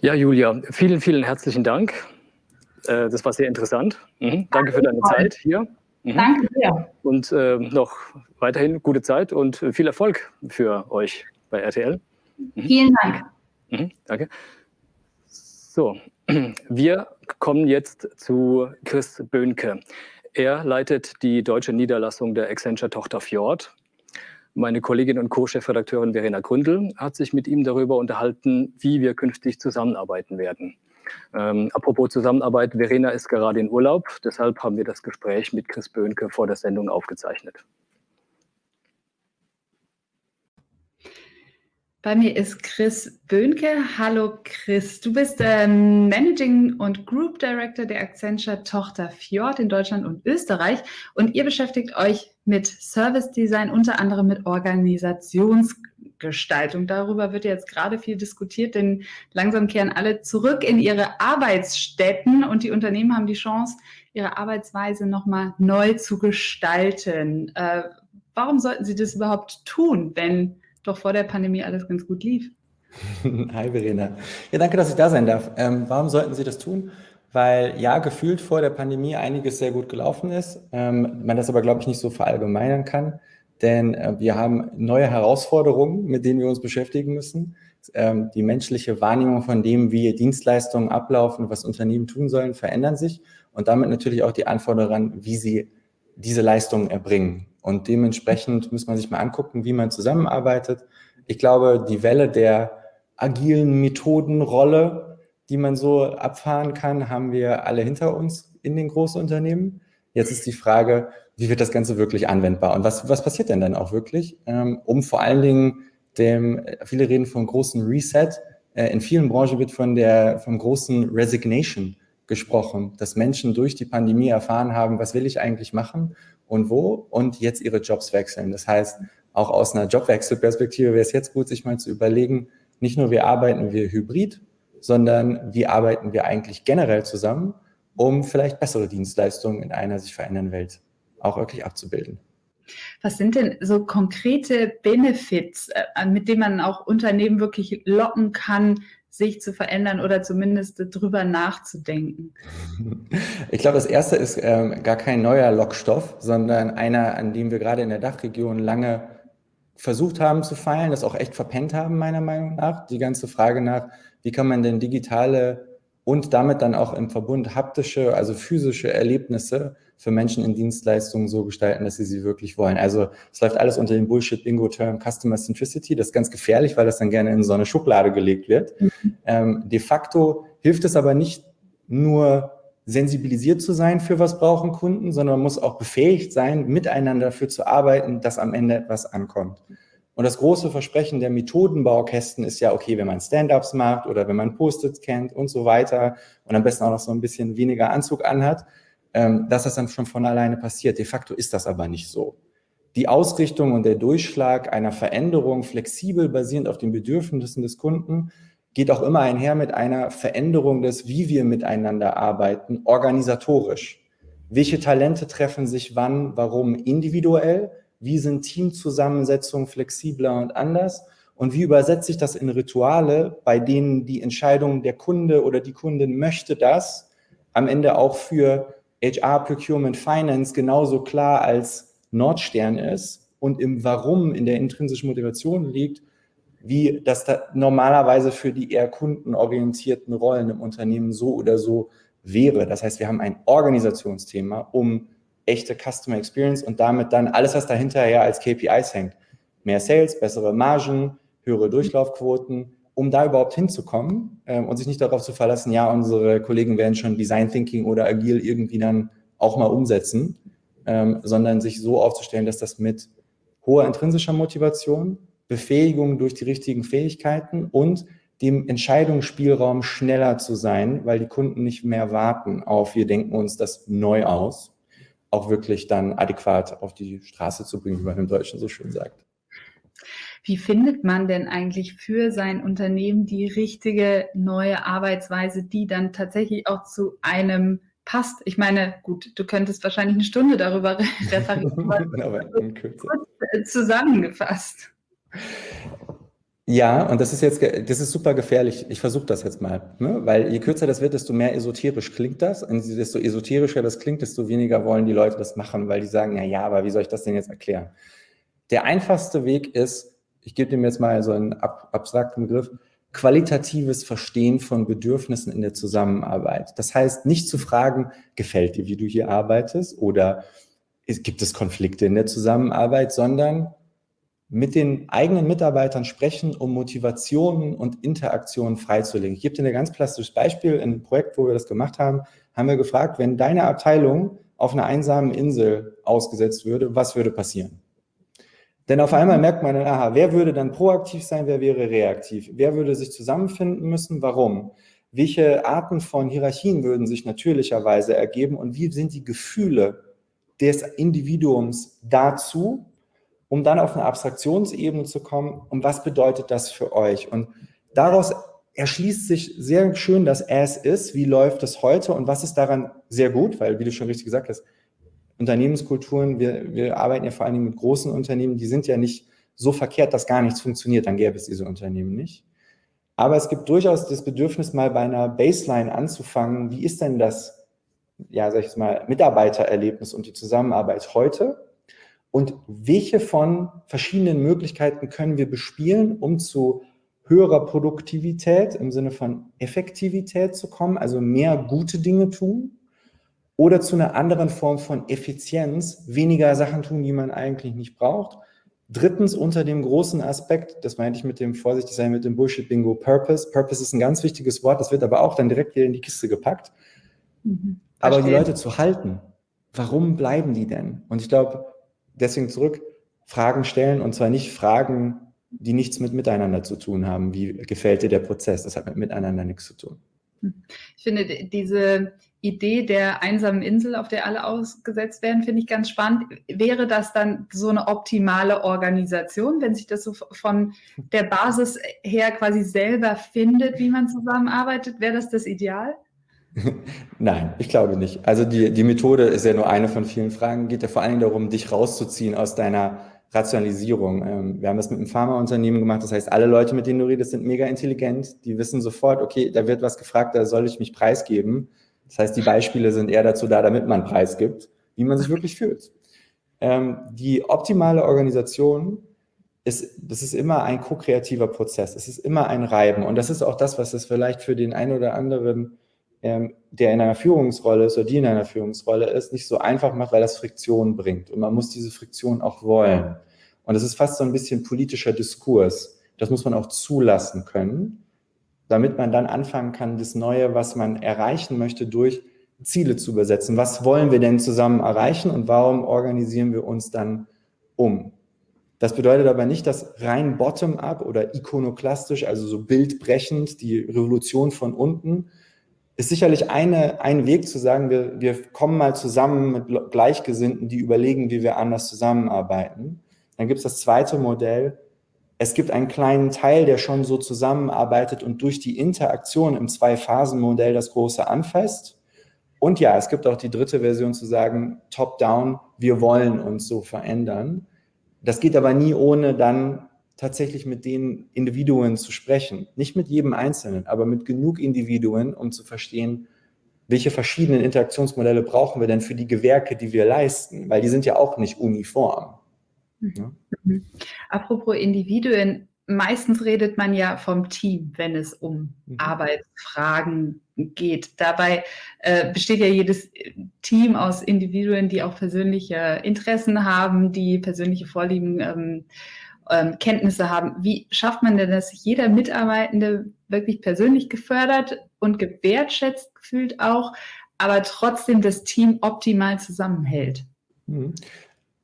Ja, Julia, vielen, vielen herzlichen Dank. Äh, das war sehr interessant. Mhm. Danke für deine Zeit hier. Mhm. Danke dir. Und äh, noch weiterhin gute Zeit und viel Erfolg für euch bei RTL. Mhm. Vielen Dank. Mhm. Danke. So, wir kommen jetzt zu Chris Böhnke. Er leitet die deutsche Niederlassung der Accenture-Tochter Fjord. Meine Kollegin und Co-Chefredakteurin Verena Gründel hat sich mit ihm darüber unterhalten, wie wir künftig zusammenarbeiten werden. Ähm, apropos Zusammenarbeit, Verena ist gerade in Urlaub, deshalb haben wir das Gespräch mit Chris Böhnke vor der Sendung aufgezeichnet. Bei mir ist Chris Böhnke. Hallo Chris, du bist ähm, Managing und Group Director der Accenture Tochter Fjord in Deutschland und Österreich und ihr beschäftigt euch mit Service Design, unter anderem mit Organisationsgestaltung. Darüber wird jetzt gerade viel diskutiert, denn langsam kehren alle zurück in ihre Arbeitsstätten und die Unternehmen haben die Chance, ihre Arbeitsweise nochmal neu zu gestalten. Äh, warum sollten sie das überhaupt tun, wenn doch vor der Pandemie alles ganz gut lief. Hi Verena. Ja, danke, dass ich da sein darf. Ähm, warum sollten Sie das tun? Weil ja, gefühlt vor der Pandemie einiges sehr gut gelaufen ist, ähm, man das aber, glaube ich, nicht so verallgemeinern kann, denn äh, wir haben neue Herausforderungen, mit denen wir uns beschäftigen müssen. Ähm, die menschliche Wahrnehmung von dem, wie Dienstleistungen ablaufen, was Unternehmen tun sollen, verändern sich und damit natürlich auch die Anforderungen, wie sie diese Leistungen erbringen. Und dementsprechend muss man sich mal angucken, wie man zusammenarbeitet. Ich glaube, die Welle der agilen Methodenrolle, die man so abfahren kann, haben wir alle hinter uns in den Großunternehmen. Jetzt ist die Frage, wie wird das Ganze wirklich anwendbar? Und was, was passiert denn dann auch wirklich, ähm, um vor allen Dingen dem, viele reden vom großen Reset, äh, in vielen Branchen wird von der, vom großen Resignation gesprochen, dass Menschen durch die Pandemie erfahren haben, was will ich eigentlich machen und wo und jetzt ihre Jobs wechseln. Das heißt, auch aus einer Jobwechselperspektive wäre es jetzt gut, sich mal zu überlegen, nicht nur wie arbeiten wir hybrid, sondern wie arbeiten wir eigentlich generell zusammen, um vielleicht bessere Dienstleistungen in einer sich verändernden Welt auch wirklich abzubilden. Was sind denn so konkrete Benefits, äh, mit denen man auch Unternehmen wirklich locken kann, sich zu verändern oder zumindest drüber nachzudenken? Ich glaube, das erste ist ähm, gar kein neuer Lockstoff, sondern einer, an dem wir gerade in der Dachregion lange versucht haben zu feilen, das auch echt verpennt haben, meiner Meinung nach. Die ganze Frage nach, wie kann man denn digitale und damit dann auch im Verbund haptische, also physische Erlebnisse für Menschen in Dienstleistungen so gestalten, dass sie sie wirklich wollen. Also es läuft alles unter dem Bullshit-Bingo-Term Customer Centricity. Das ist ganz gefährlich, weil das dann gerne in so eine Schublade gelegt wird. Mhm. Ähm, de facto hilft es aber nicht nur sensibilisiert zu sein für was brauchen Kunden, sondern man muss auch befähigt sein, miteinander dafür zu arbeiten, dass am Ende etwas ankommt. Und das große Versprechen der Methodenbaukästen ist ja, okay, wenn man Stand-ups macht oder wenn man Post-its kennt und so weiter und am besten auch noch so ein bisschen weniger Anzug anhat, ähm, dass das dann schon von alleine passiert. De facto ist das aber nicht so. Die Ausrichtung und der Durchschlag einer Veränderung flexibel basierend auf den Bedürfnissen des Kunden geht auch immer einher mit einer Veränderung des, wie wir miteinander arbeiten, organisatorisch. Welche Talente treffen sich wann, warum individuell? Wie sind Teamzusammensetzungen flexibler und anders? Und wie übersetze ich das in Rituale, bei denen die Entscheidung der Kunde oder die Kundin möchte das am Ende auch für HR, Procurement, Finance genauso klar als Nordstern ist und im Warum in der intrinsischen Motivation liegt, wie das da normalerweise für die eher kundenorientierten Rollen im Unternehmen so oder so wäre. Das heißt, wir haben ein Organisationsthema um echte Customer Experience und damit dann alles, was dahinterher als KPIs hängt. Mehr Sales, bessere Margen, höhere Durchlaufquoten, um da überhaupt hinzukommen ähm, und sich nicht darauf zu verlassen, ja, unsere Kollegen werden schon Design Thinking oder agil irgendwie dann auch mal umsetzen, ähm, sondern sich so aufzustellen, dass das mit hoher intrinsischer Motivation, Befähigung durch die richtigen Fähigkeiten und dem Entscheidungsspielraum schneller zu sein, weil die Kunden nicht mehr warten auf, wir denken uns das neu aus, auch wirklich dann adäquat auf die Straße zu bringen, wie man im Deutschen so schön sagt. Wie findet man denn eigentlich für sein Unternehmen die richtige neue Arbeitsweise, die dann tatsächlich auch zu einem passt. Ich meine, gut, du könntest wahrscheinlich eine Stunde darüber referieren, aber zusammengefasst. Ja, und das ist jetzt, das ist super gefährlich. Ich versuche das jetzt mal, ne? weil je kürzer das wird, desto mehr esoterisch klingt das. Und desto esoterischer das klingt, desto weniger wollen die Leute das machen, weil die sagen, ja, ja, aber wie soll ich das denn jetzt erklären? Der einfachste Weg ist, ich gebe dem jetzt mal so einen ab, abstrakten Begriff, qualitatives Verstehen von Bedürfnissen in der Zusammenarbeit. Das heißt, nicht zu fragen, gefällt dir, wie du hier arbeitest oder gibt es Konflikte in der Zusammenarbeit, sondern mit den eigenen Mitarbeitern sprechen, um Motivationen und Interaktionen freizulegen. Ich gebe dir ein ganz plastisches Beispiel. In einem Projekt, wo wir das gemacht haben, haben wir gefragt, wenn deine Abteilung auf einer einsamen Insel ausgesetzt würde, was würde passieren? Denn auf einmal merkt man dann, aha, wer würde dann proaktiv sein, wer wäre reaktiv? Wer würde sich zusammenfinden müssen? Warum? Welche Arten von Hierarchien würden sich natürlicherweise ergeben und wie sind die Gefühle des Individuums dazu, um dann auf eine Abstraktionsebene zu kommen. Und was bedeutet das für euch? Und daraus erschließt sich sehr schön das As ist. Wie läuft es heute und was ist daran sehr gut? Weil, wie du schon richtig gesagt hast, Unternehmenskulturen, wir, wir arbeiten ja vor allen Dingen mit großen Unternehmen, die sind ja nicht so verkehrt, dass gar nichts funktioniert, dann gäbe es diese Unternehmen nicht. Aber es gibt durchaus das Bedürfnis, mal bei einer Baseline anzufangen. Wie ist denn das, ja, sag ich mal, Mitarbeitererlebnis und die Zusammenarbeit heute? und welche von verschiedenen Möglichkeiten können wir bespielen, um zu höherer Produktivität im Sinne von Effektivität zu kommen, also mehr gute Dinge tun oder zu einer anderen Form von Effizienz, weniger Sachen tun, die man eigentlich nicht braucht. Drittens unter dem großen Aspekt, das meinte ich mit dem vorsichtig sein, mit dem Bullshit-Bingo, Purpose. Purpose ist ein ganz wichtiges Wort, das wird aber auch dann direkt wieder in die Kiste gepackt. Mhm, aber die Leute zu halten, warum bleiben die denn? Und ich glaube, deswegen zurück, Fragen stellen und zwar nicht Fragen, die nichts mit Miteinander zu tun haben. Wie gefällt dir der Prozess? Das hat mit Miteinander nichts zu tun. Ich finde diese Idee der einsamen Insel, auf der alle ausgesetzt werden, finde ich ganz spannend. Wäre das dann so eine optimale Organisation, wenn sich das so von der Basis her quasi selber findet, wie man zusammenarbeitet? Wäre das das Ideal? Nein, ich glaube nicht. Also die, die Methode ist ja nur eine von vielen Fragen, geht ja vor allen Dingen darum, dich rauszuziehen aus deiner Rationalisierung. Ähm, wir haben das mit einem Pharmaunternehmen gemacht, das heißt, alle Leute, mit denen du redest, sind mega intelligent, die wissen sofort, okay, da wird was gefragt, da soll ich mich preisgeben. Das heißt, die Beispiele sind eher dazu da, damit man preisgibt, wie man sich wirklich fühlt. Ähm, die optimale Organisation ist, das ist immer ein ko-kreativer Prozess, es ist immer ein Reiben und das ist auch das, was es vielleicht für den einen oder anderen ähm, der in einer Führungsrolle ist oder die in einer Führungsrolle ist, nicht so einfach macht, weil das Friktion bringt. Und man muss diese Friktion auch wollen. Und das ist fast so ein bisschen politischer Diskurs. Das muss man auch zulassen können, damit man dann anfangen kann, das Neue, was man erreichen möchte, durch Ziele zu übersetzen. Was wollen wir denn zusammen erreichen und warum organisieren wir uns dann um? Das bedeutet aber nicht, dass rein bottom-up oder ikonoklastisch, also so bildbrechend, die Revolution von unten, ist sicherlich eine, ein Weg zu sagen, wir, wir kommen mal zusammen mit Gleichgesinnten, die überlegen, wie wir anders zusammenarbeiten. Dann gibt es das zweite Modell. Es gibt einen kleinen Teil, der schon so zusammenarbeitet und durch die Interaktion im Zwei-Phasen-Modell das Große anfasst. Und ja, es gibt auch die dritte Version zu sagen, top-down, wir wollen uns so verändern. Das geht aber nie ohne dann tatsächlich mit den Individuen zu sprechen. Nicht mit jedem Einzelnen, aber mit genug Individuen, um zu verstehen, welche verschiedenen Interaktionsmodelle brauchen wir denn für die Gewerke, die wir leisten, weil die sind ja auch nicht uniform. Mhm. Mhm. Apropos Individuen, meistens redet man ja vom Team, wenn es um mhm. Arbeitsfragen geht. Dabei äh, besteht ja jedes Team aus Individuen, die auch persönliche Interessen haben, die persönliche Vorlieben ähm, ähm, Kenntnisse haben. Wie schafft man denn, dass sich jeder Mitarbeitende wirklich persönlich gefördert und gewertschätzt fühlt auch, aber trotzdem das Team optimal zusammenhält? Mhm.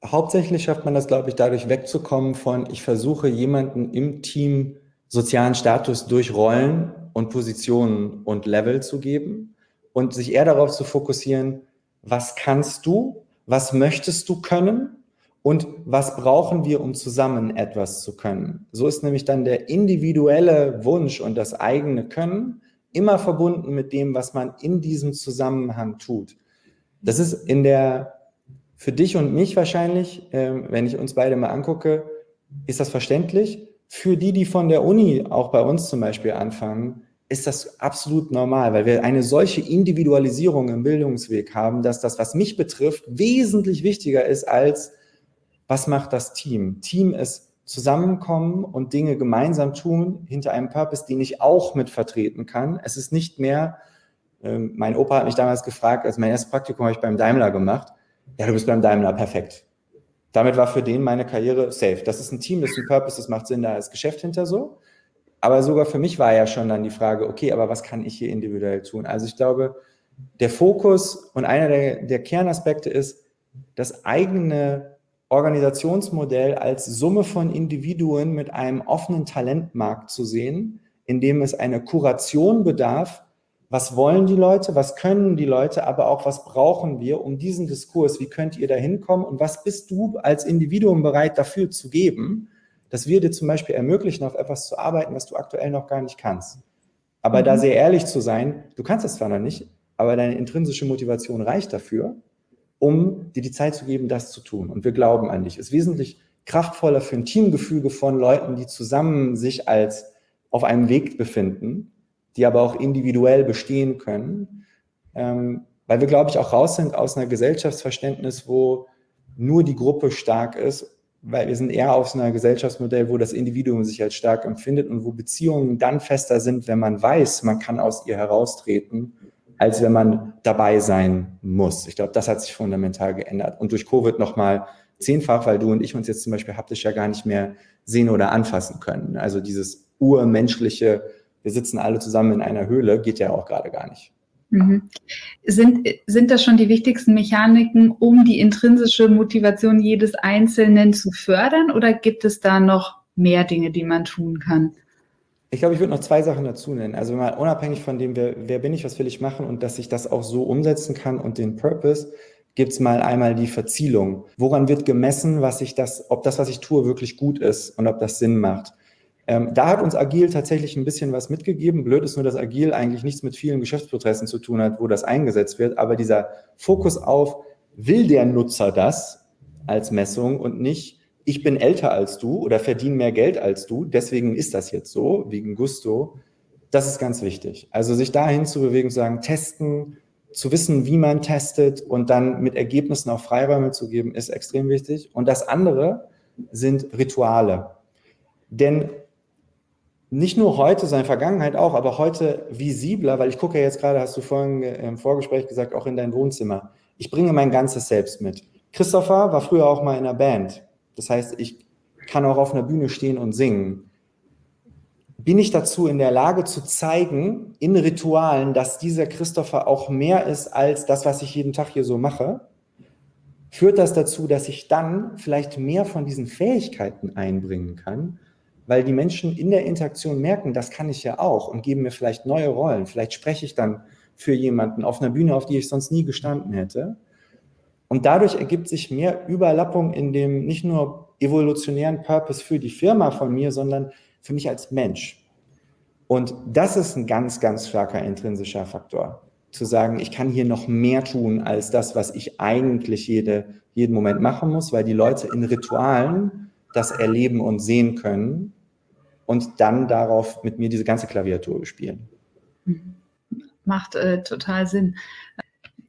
Hauptsächlich schafft man das, glaube ich, dadurch wegzukommen von, ich versuche jemanden im Team sozialen Status durch Rollen und Positionen und Level zu geben und sich eher darauf zu fokussieren, was kannst du, was möchtest du können und was brauchen wir, um zusammen etwas zu können. So ist nämlich dann der individuelle Wunsch und das eigene Können immer verbunden mit dem, was man in diesem Zusammenhang tut. Das ist in der, für dich und mich wahrscheinlich, äh, wenn ich uns beide mal angucke, ist das verständlich. Für die, die von der Uni auch bei uns zum Beispiel anfangen, ist das absolut normal, weil wir eine solche Individualisierung im Bildungsweg haben, dass das, was mich betrifft, wesentlich wichtiger ist als, was macht das Team? Team ist zusammenkommen und Dinge gemeinsam tun hinter einem Purpose, den ich auch mit vertreten kann. Es ist nicht mehr, ähm, mein Opa hat mich damals gefragt, als mein erstes Praktikum habe ich beim Daimler gemacht. Ja, du bist beim Daimler, perfekt. Damit war für den meine Karriere safe. Das ist ein Team, das ist ein Purpose, das macht Sinn, da ist Geschäft hinter so. Aber sogar für mich war ja schon dann die Frage, okay, aber was kann ich hier individuell tun? Also ich glaube, der Fokus und einer der, der Kernaspekte ist, das eigene Organisationsmodell als Summe von Individuen mit einem offenen Talentmarkt zu sehen, in dem es eine Kuration bedarf, was wollen die Leute, was können die Leute, aber auch was brauchen wir, um diesen Diskurs, wie könnt ihr da hinkommen und was bist du als Individuum bereit dafür zu geben, dass wir dir zum Beispiel ermöglichen, auf etwas zu arbeiten, was du aktuell noch gar nicht kannst. Aber mhm. da sehr ehrlich zu sein, du kannst es zwar noch nicht, aber deine intrinsische Motivation reicht dafür, um dir die Zeit zu geben, das zu tun. Und wir glauben an dich. Ist wesentlich kraftvoller für ein Teamgefüge von Leuten, die zusammen sich als auf einem Weg befinden, die aber auch individuell bestehen können, ähm, weil wir, glaube ich, auch raus sind aus einer Gesellschaftsverständnis, wo nur die Gruppe stark ist weil wir sind eher auf so einer Gesellschaftsmodell, wo das Individuum sich als stark empfindet und wo Beziehungen dann fester sind, wenn man weiß, man kann aus ihr heraustreten, als wenn man dabei sein muss. Ich glaube, das hat sich fundamental geändert und durch Covid nochmal zehnfach, weil du und ich uns jetzt zum Beispiel haptisch ja gar nicht mehr sehen oder anfassen können. Also dieses urmenschliche, wir sitzen alle zusammen in einer Höhle, geht ja auch gerade gar nicht. Mhm. Sind, sind das schon die wichtigsten Mechaniken, um die intrinsische Motivation jedes Einzelnen zu fördern oder gibt es da noch mehr Dinge, die man tun kann? Ich glaube, ich würde noch zwei Sachen dazu nennen. Also mal unabhängig von dem, wer, wer bin ich, was will ich machen und dass ich das auch so umsetzen kann und den Purpose, gibt es mal einmal die Verzielung. Woran wird gemessen, was ich das, ob das, was ich tue, wirklich gut ist und ob das Sinn macht? Ähm, da hat uns Agil tatsächlich ein bisschen was mitgegeben. Blöd ist nur, dass Agil eigentlich nichts mit vielen Geschäftsprozessen zu tun hat, wo das eingesetzt wird. Aber dieser Fokus auf, will der Nutzer das als Messung und nicht, ich bin älter als du oder verdiene mehr Geld als du, deswegen ist das jetzt so, wegen Gusto. Das ist ganz wichtig. Also sich dahin zu bewegen, zu sagen, testen, zu wissen, wie man testet und dann mit Ergebnissen auch Freiräume zu geben, ist extrem wichtig. Und das andere sind Rituale. Denn nicht nur heute, sondern Vergangenheit auch, aber heute visibler, weil ich gucke ja jetzt gerade, hast du vorhin im Vorgespräch gesagt, auch in dein Wohnzimmer. Ich bringe mein ganzes Selbst mit. Christopher war früher auch mal in einer Band. Das heißt, ich kann auch auf einer Bühne stehen und singen. Bin ich dazu in der Lage zu zeigen, in Ritualen, dass dieser Christopher auch mehr ist als das, was ich jeden Tag hier so mache? Führt das dazu, dass ich dann vielleicht mehr von diesen Fähigkeiten einbringen kann weil die Menschen in der Interaktion merken, das kann ich ja auch und geben mir vielleicht neue Rollen. Vielleicht spreche ich dann für jemanden auf einer Bühne, auf die ich sonst nie gestanden hätte. Und dadurch ergibt sich mehr Überlappung in dem nicht nur evolutionären Purpose für die Firma von mir, sondern für mich als Mensch. Und das ist ein ganz, ganz starker intrinsischer Faktor. Zu sagen, ich kann hier noch mehr tun als das, was ich eigentlich jede, jeden Moment machen muss, weil die Leute in Ritualen das erleben und sehen können und dann darauf mit mir diese ganze Klaviatur spielen. Macht äh, total Sinn.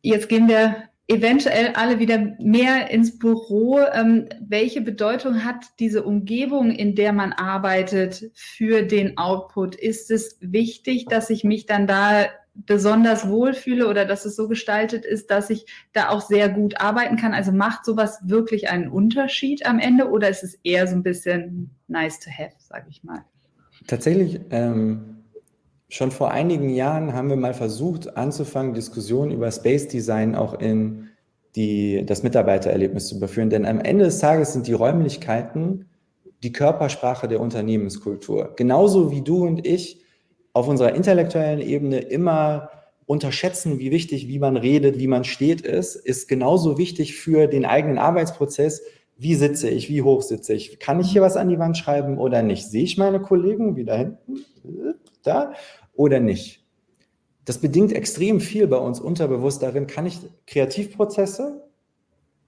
Jetzt gehen wir eventuell alle wieder mehr ins Büro. Ähm, welche Bedeutung hat diese Umgebung, in der man arbeitet, für den Output? Ist es wichtig, dass ich mich dann da besonders wohlfühle oder dass es so gestaltet ist, dass ich da auch sehr gut arbeiten kann? Also macht sowas wirklich einen Unterschied am Ende oder ist es eher so ein bisschen nice to have, sage ich mal? Tatsächlich, ähm, schon vor einigen Jahren haben wir mal versucht, anzufangen, Diskussionen über Space Design auch in die, das Mitarbeitererlebnis zu überführen. Denn am Ende des Tages sind die Räumlichkeiten die Körpersprache der Unternehmenskultur. Genauso wie du und ich auf unserer intellektuellen Ebene immer unterschätzen, wie wichtig, wie man redet, wie man steht ist, ist genauso wichtig für den eigenen Arbeitsprozess, wie sitze ich, wie hoch sitze ich, kann ich hier was an die Wand schreiben oder nicht? Sehe ich meine Kollegen wie da hinten, da oder nicht? Das bedingt extrem viel bei uns unterbewusst darin, kann ich Kreativprozesse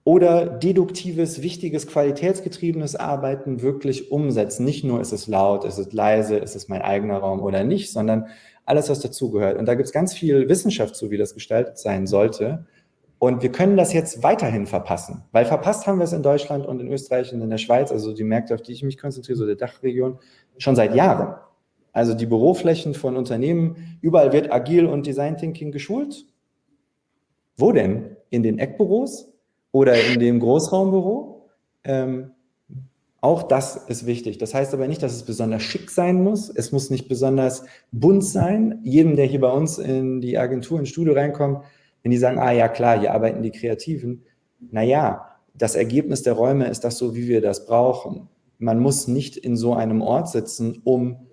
oder deduktives, wichtiges, qualitätsgetriebenes Arbeiten wirklich umsetzen. Nicht nur ist es laut, ist es leise, ist es mein eigener Raum oder nicht, sondern alles, was dazugehört. Und da gibt es ganz viel Wissenschaft zu, wie das gestaltet sein sollte. Und wir können das jetzt weiterhin verpassen, weil verpasst haben wir es in Deutschland und in Österreich und in der Schweiz, also die Märkte, auf die ich mich konzentriere, so der Dachregion, schon seit Jahren. Also die Büroflächen von Unternehmen, überall wird agil und Design Thinking geschult. Wo denn? In den Eckbüros oder in dem Großraumbüro? Ähm, auch das ist wichtig. Das heißt aber nicht, dass es besonders schick sein muss. Es muss nicht besonders bunt sein. Jedem, der hier bei uns in die Agentur, ins Studio reinkommt, wenn die sagen, ah ja klar, hier arbeiten die Kreativen, naja, das Ergebnis der Räume ist das so, wie wir das brauchen. Man muss nicht in so einem Ort sitzen, um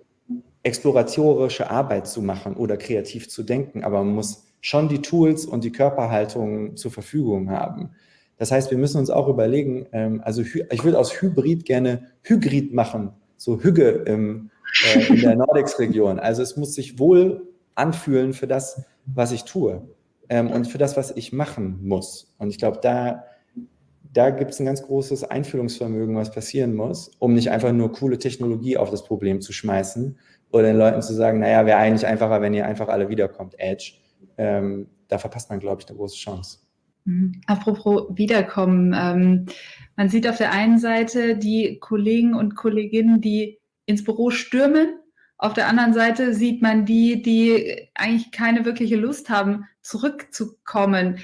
exploratorische Arbeit zu machen oder kreativ zu denken, aber man muss schon die Tools und die Körperhaltung zur Verfügung haben. Das heißt, wir müssen uns auch überlegen, ähm, also ich würde aus Hybrid gerne Hygrid machen, so Hüge im, äh, in der Nordex-Region. Also es muss sich wohl anfühlen für das, was ich tue ähm, und für das, was ich machen muss. Und ich glaube, da, da gibt es ein ganz großes Einfühlungsvermögen, was passieren muss, um nicht einfach nur coole Technologie auf das Problem zu schmeißen oder den Leuten zu sagen, naja, wäre eigentlich einfacher, wenn ihr einfach alle wiederkommt, Edge. Ähm, da verpasst man, glaube ich, eine große Chance. Mhm. Apropos Wiederkommen. Ähm, man sieht auf der einen Seite die Kollegen und Kolleginnen, die ins Büro stürmen auf der anderen Seite sieht man die, die eigentlich keine wirkliche Lust haben, zurückzukommen.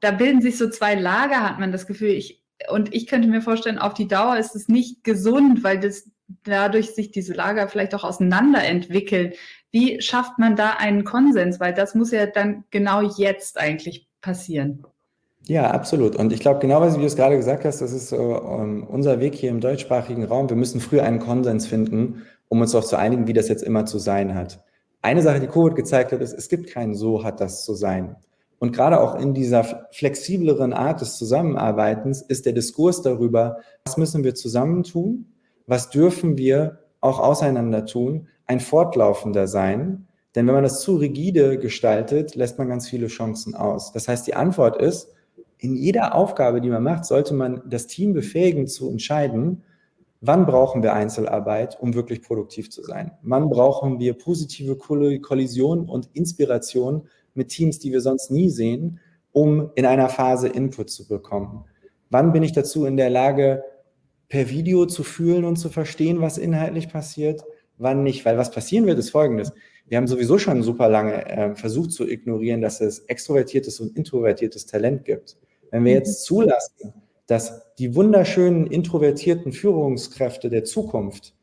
Da bilden sich so zwei Lager, hat man das Gefühl. Ich, und ich könnte mir vorstellen, auf die Dauer ist es nicht gesund, weil das dadurch sich diese Lager vielleicht auch auseinander entwickeln. Wie schafft man da einen Konsens? Weil das muss ja dann genau jetzt eigentlich passieren. Ja, absolut. Und ich glaube, genau wie du es gerade gesagt hast, das ist uh, unser Weg hier im deutschsprachigen Raum. Wir müssen früher einen Konsens finden um uns darauf zu einigen, wie das jetzt immer zu sein hat. Eine Sache, die Covid gezeigt hat, ist, es gibt keinen so hat das zu sein. Und gerade auch in dieser flexibleren Art des Zusammenarbeitens ist der Diskurs darüber, was müssen wir zusammen tun, was dürfen wir auch auseinander tun, ein fortlaufender sein. Denn wenn man das zu rigide gestaltet, lässt man ganz viele Chancen aus. Das heißt, die Antwort ist, in jeder Aufgabe, die man macht, sollte man das Team befähigen zu entscheiden, Wann brauchen wir Einzelarbeit, um wirklich produktiv zu sein? Wann brauchen wir positive Kollision und Inspiration mit Teams, die wir sonst nie sehen, um in einer Phase Input zu bekommen? Wann bin ich dazu in der Lage, per Video zu fühlen und zu verstehen, was inhaltlich passiert? Wann nicht? Weil was passieren wird, ist folgendes. Wir haben sowieso schon super lange äh, versucht zu ignorieren, dass es extrovertiertes und introvertiertes Talent gibt. Wenn wir jetzt zulassen, dass die wunderschönen introvertierten Führungskräfte der Zukunft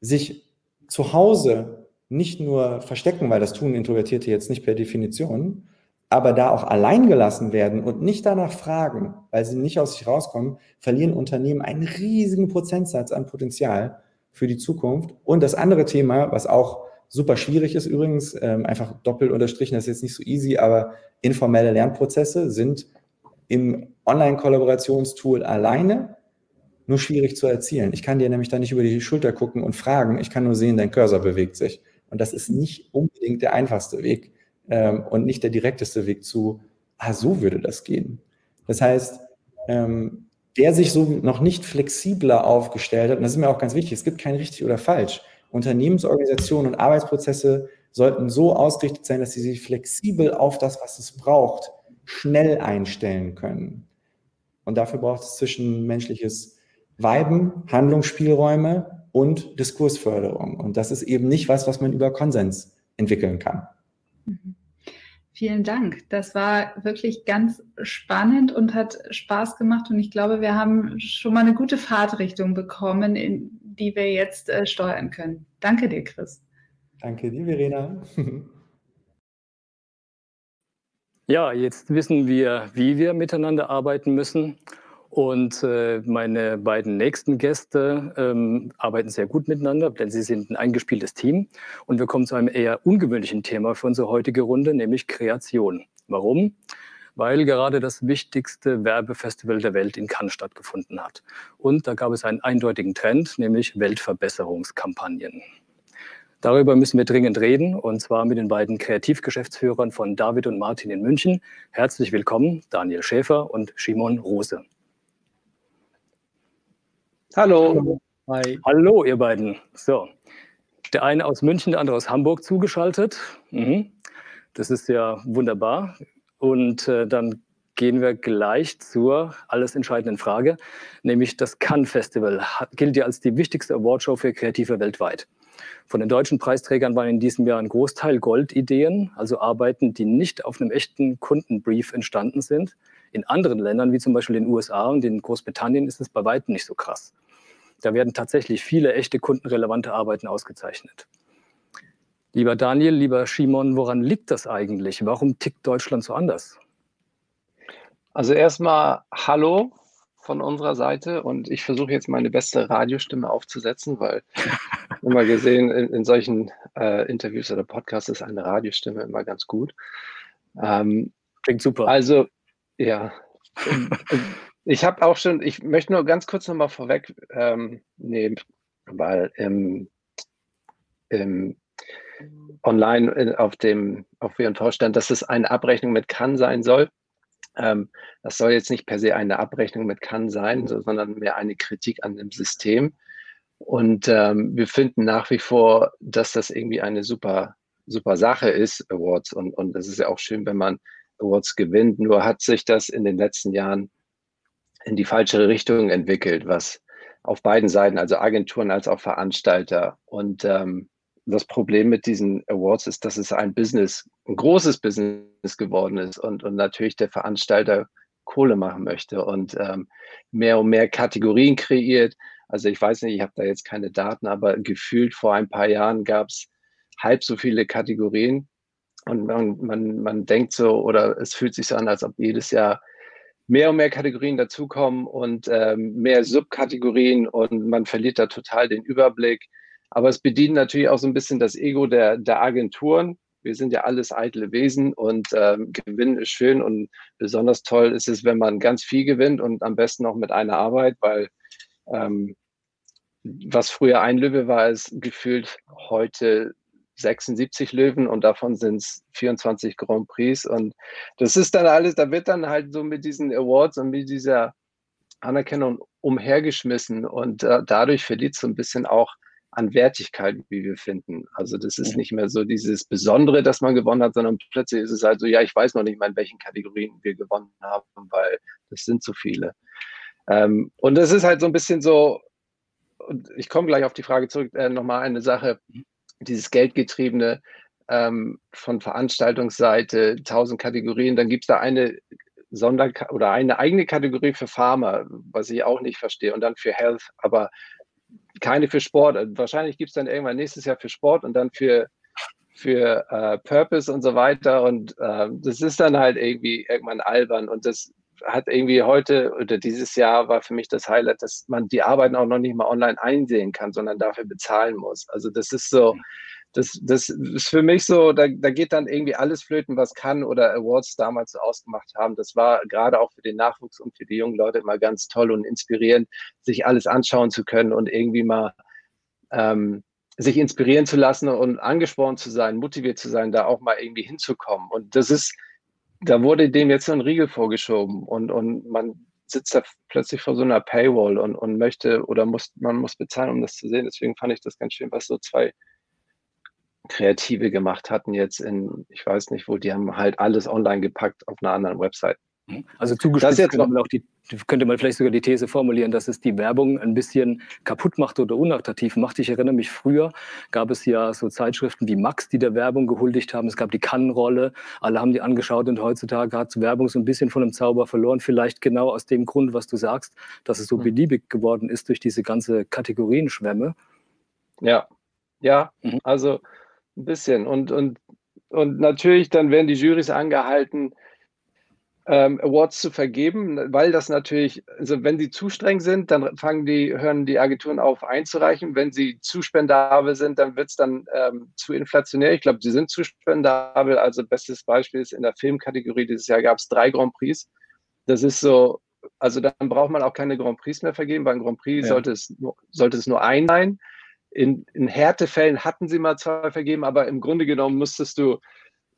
sich zu Hause nicht nur verstecken, weil das tun Introvertierte jetzt nicht per Definition, aber da auch allein gelassen werden und nicht danach fragen, weil sie nicht aus sich rauskommen, verlieren Unternehmen einen riesigen Prozentsatz an Potenzial für die Zukunft. Und das andere Thema, was auch super schwierig ist übrigens, ähm, einfach doppelt unterstrichen, das ist jetzt nicht so easy, aber informelle Lernprozesse sind im Online-Kollaborationstool alleine nur schwierig zu erzielen. Ich kann dir nämlich da nicht über die Schulter gucken und fragen. Ich kann nur sehen, dein Cursor bewegt sich. Und das ist nicht unbedingt der einfachste Weg ähm, und nicht der direkteste Weg zu, ah, so würde das gehen. Das heißt, ähm, wer sich so noch nicht flexibler aufgestellt hat, und das ist mir auch ganz wichtig, es gibt kein richtig oder falsch. Unternehmensorganisationen und Arbeitsprozesse sollten so ausgerichtet sein, dass sie sich flexibel auf das, was es braucht, schnell einstellen können. Und dafür braucht es zwischenmenschliches Weiben, Handlungsspielräume und Diskursförderung. Und das ist eben nicht was, was man über Konsens entwickeln kann. Mhm. Vielen Dank. Das war wirklich ganz spannend und hat Spaß gemacht. Und ich glaube, wir haben schon mal eine gute Fahrtrichtung bekommen, in die wir jetzt äh, steuern können. Danke dir, Chris. Danke dir, Verena. Ja, jetzt wissen wir, wie wir miteinander arbeiten müssen. Und äh, meine beiden nächsten Gäste ähm, arbeiten sehr gut miteinander, denn sie sind ein eingespieltes Team. Und wir kommen zu einem eher ungewöhnlichen Thema für unsere heutige Runde, nämlich Kreation. Warum? Weil gerade das wichtigste Werbefestival der Welt in Cannes stattgefunden hat. Und da gab es einen eindeutigen Trend, nämlich Weltverbesserungskampagnen. Darüber müssen wir dringend reden, und zwar mit den beiden Kreativgeschäftsführern von David und Martin in München. Herzlich willkommen, Daniel Schäfer und Simon Rose. Hallo. Hi. Hallo, ihr beiden. So, der eine aus München, der andere aus Hamburg zugeschaltet. Mhm. Das ist ja wunderbar. Und äh, dann gehen wir gleich zur alles entscheidenden Frage, nämlich das Cannes Festival gilt ja als die wichtigste Awardshow für Kreative weltweit. Von den deutschen Preisträgern waren in diesem Jahr ein Großteil Goldideen, also Arbeiten, die nicht auf einem echten Kundenbrief entstanden sind. In anderen Ländern, wie zum Beispiel den USA und in Großbritannien, ist es bei weitem nicht so krass. Da werden tatsächlich viele echte kundenrelevante Arbeiten ausgezeichnet. Lieber Daniel, lieber Shimon, woran liegt das eigentlich? Warum tickt Deutschland so anders? Also erstmal Hallo von unserer Seite und ich versuche jetzt meine beste Radiostimme aufzusetzen, weil immer gesehen in, in solchen äh, Interviews oder Podcasts ist eine Radiostimme immer ganz gut. Ähm, Klingt super. Also ja, ich habe auch schon, ich möchte nur ganz kurz nochmal vorweg ähm, nehmen, weil im, im online auf dem auf WV stand, dass es eine Abrechnung mit kann sein soll. Ähm, das soll jetzt nicht per se eine Abrechnung mit kann sein, so, sondern mehr eine Kritik an dem System. Und ähm, wir finden nach wie vor, dass das irgendwie eine super, super Sache ist, Awards. Und, und ist ja auch schön, wenn man Awards gewinnt. Nur hat sich das in den letzten Jahren in die falsche Richtung entwickelt, was auf beiden Seiten, also Agenturen als auch Veranstalter. Und ähm, das Problem mit diesen Awards ist, dass es ein Business, ein großes Business geworden ist und, und natürlich der Veranstalter Kohle machen möchte und ähm, mehr und mehr Kategorien kreiert. Also ich weiß nicht, ich habe da jetzt keine Daten, aber gefühlt vor ein paar Jahren gab es halb so viele Kategorien und man, man, man denkt so oder es fühlt sich so an, als ob jedes Jahr mehr und mehr Kategorien dazukommen und ähm, mehr Subkategorien und man verliert da total den Überblick. Aber es bedient natürlich auch so ein bisschen das Ego der, der Agenturen. Wir sind ja alles eitle Wesen und ähm, Gewinnen ist schön und besonders toll ist es, wenn man ganz viel gewinnt und am besten auch mit einer Arbeit, weil ähm, was früher ein Löwe war, ist gefühlt heute 76 Löwen und davon sind es 24 Grand Prix. Und das ist dann alles, da wird dann halt so mit diesen Awards und mit dieser Anerkennung umhergeschmissen und äh, dadurch verliert es so ein bisschen auch an Wertigkeit, wie wir finden. Also das ist nicht mehr so dieses Besondere, dass man gewonnen hat, sondern plötzlich ist es halt so, ja, ich weiß noch nicht mal, in welchen Kategorien wir gewonnen haben, weil das sind zu viele. Ähm, und das ist halt so ein bisschen so, und ich komme gleich auf die Frage zurück, äh, nochmal eine Sache, dieses Geldgetriebene ähm, von Veranstaltungsseite, tausend Kategorien, dann gibt es da eine Sonder- oder eine eigene Kategorie für Pharma, was ich auch nicht verstehe, und dann für Health, aber keine für Sport. Wahrscheinlich gibt es dann irgendwann nächstes Jahr für Sport und dann für, für äh, Purpose und so weiter. Und äh, das ist dann halt irgendwie irgendwann albern. Und das hat irgendwie heute oder dieses Jahr war für mich das Highlight, dass man die Arbeiten auch noch nicht mal online einsehen kann, sondern dafür bezahlen muss. Also das ist so, das, das ist für mich so, da, da geht dann irgendwie alles flöten, was kann oder Awards damals so ausgemacht haben. Das war gerade auch für den Nachwuchs und für die jungen Leute immer ganz toll und inspirierend, sich alles anschauen zu können und irgendwie mal ähm, sich inspirieren zu lassen und angespornt zu sein, motiviert zu sein, da auch mal irgendwie hinzukommen. Und das ist, da wurde dem jetzt so ein Riegel vorgeschoben und, und man sitzt da plötzlich vor so einer Paywall und, und möchte oder muss, man muss bezahlen, um das zu sehen. Deswegen fand ich das ganz schön, was so zwei Kreative gemacht hatten jetzt in, ich weiß nicht wo, die haben halt alles online gepackt auf einer anderen Website. Mhm. Also zugespitzt könnte man, auch die, könnte man vielleicht sogar die These formulieren, dass es die Werbung ein bisschen kaputt macht oder unattraktiv macht. Ich erinnere mich, früher gab es ja so Zeitschriften wie Max, die der Werbung gehuldigt haben. Es gab die Kannenrolle, alle haben die angeschaut und heutzutage hat Werbung so ein bisschen von dem Zauber verloren. Vielleicht genau aus dem Grund, was du sagst, dass es so mhm. beliebig geworden ist durch diese ganze Kategorienschwemme. Ja, ja, mhm. also ein bisschen. Und, und, und natürlich, dann werden die Jurys angehalten, ähm, Awards zu vergeben, weil das natürlich, also wenn sie zu streng sind, dann fangen die, hören die Agenturen auf einzureichen. Wenn sie zu spendabel sind, dann wird es dann ähm, zu inflationär. Ich glaube, sie sind zu spendabel. Also bestes Beispiel ist in der Filmkategorie dieses Jahr gab es drei Grand Prix. Das ist so, also dann braucht man auch keine Grand Prix mehr vergeben. Beim Grand Prix ja. sollte, es nur, sollte es nur ein sein. In, in Härtefällen hatten sie mal zwei vergeben, aber im Grunde genommen musstest du,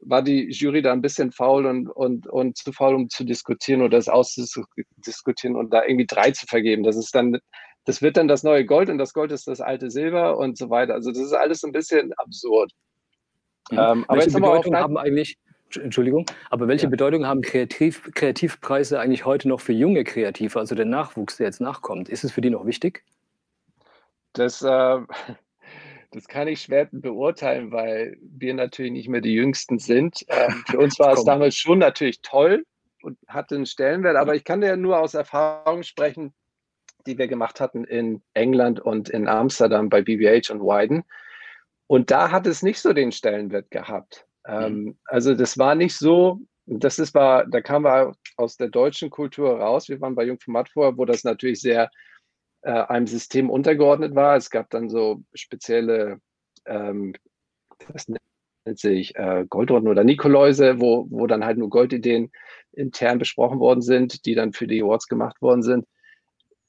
war die Jury da ein bisschen faul und, und, und zu faul, um zu diskutieren oder das auszudiskutieren und da irgendwie drei zu vergeben. Das ist dann, das wird dann das neue Gold und das Gold ist das alte Silber und so weiter. Also das ist alles ein bisschen absurd. Mhm. Ähm, aber welche Bedeutung haben eigentlich, Entschuldigung, aber welche ja. Bedeutung haben Kreativ, Kreativpreise eigentlich heute noch für junge Kreative, also der Nachwuchs, der jetzt nachkommt? Ist es für die noch wichtig? Das, äh, das kann ich schwer beurteilen, weil wir natürlich nicht mehr die Jüngsten sind. Ähm, für uns war es damals schon natürlich toll und hatte einen Stellenwert, aber ich kann ja nur aus Erfahrung sprechen, die wir gemacht hatten in England und in Amsterdam bei BBH und Wyden. Und da hat es nicht so den Stellenwert gehabt. Ähm, mhm. Also das war nicht so, das ist war, da kamen wir aus der deutschen Kultur raus. Wir waren bei Jungformat vorher, wo das natürlich sehr äh, einem System untergeordnet war. Es gab dann so spezielle, ähm, das nennt sich äh, Goldorden oder Nikoläuse, wo, wo dann halt nur Goldideen intern besprochen worden sind, die dann für die Awards gemacht worden sind.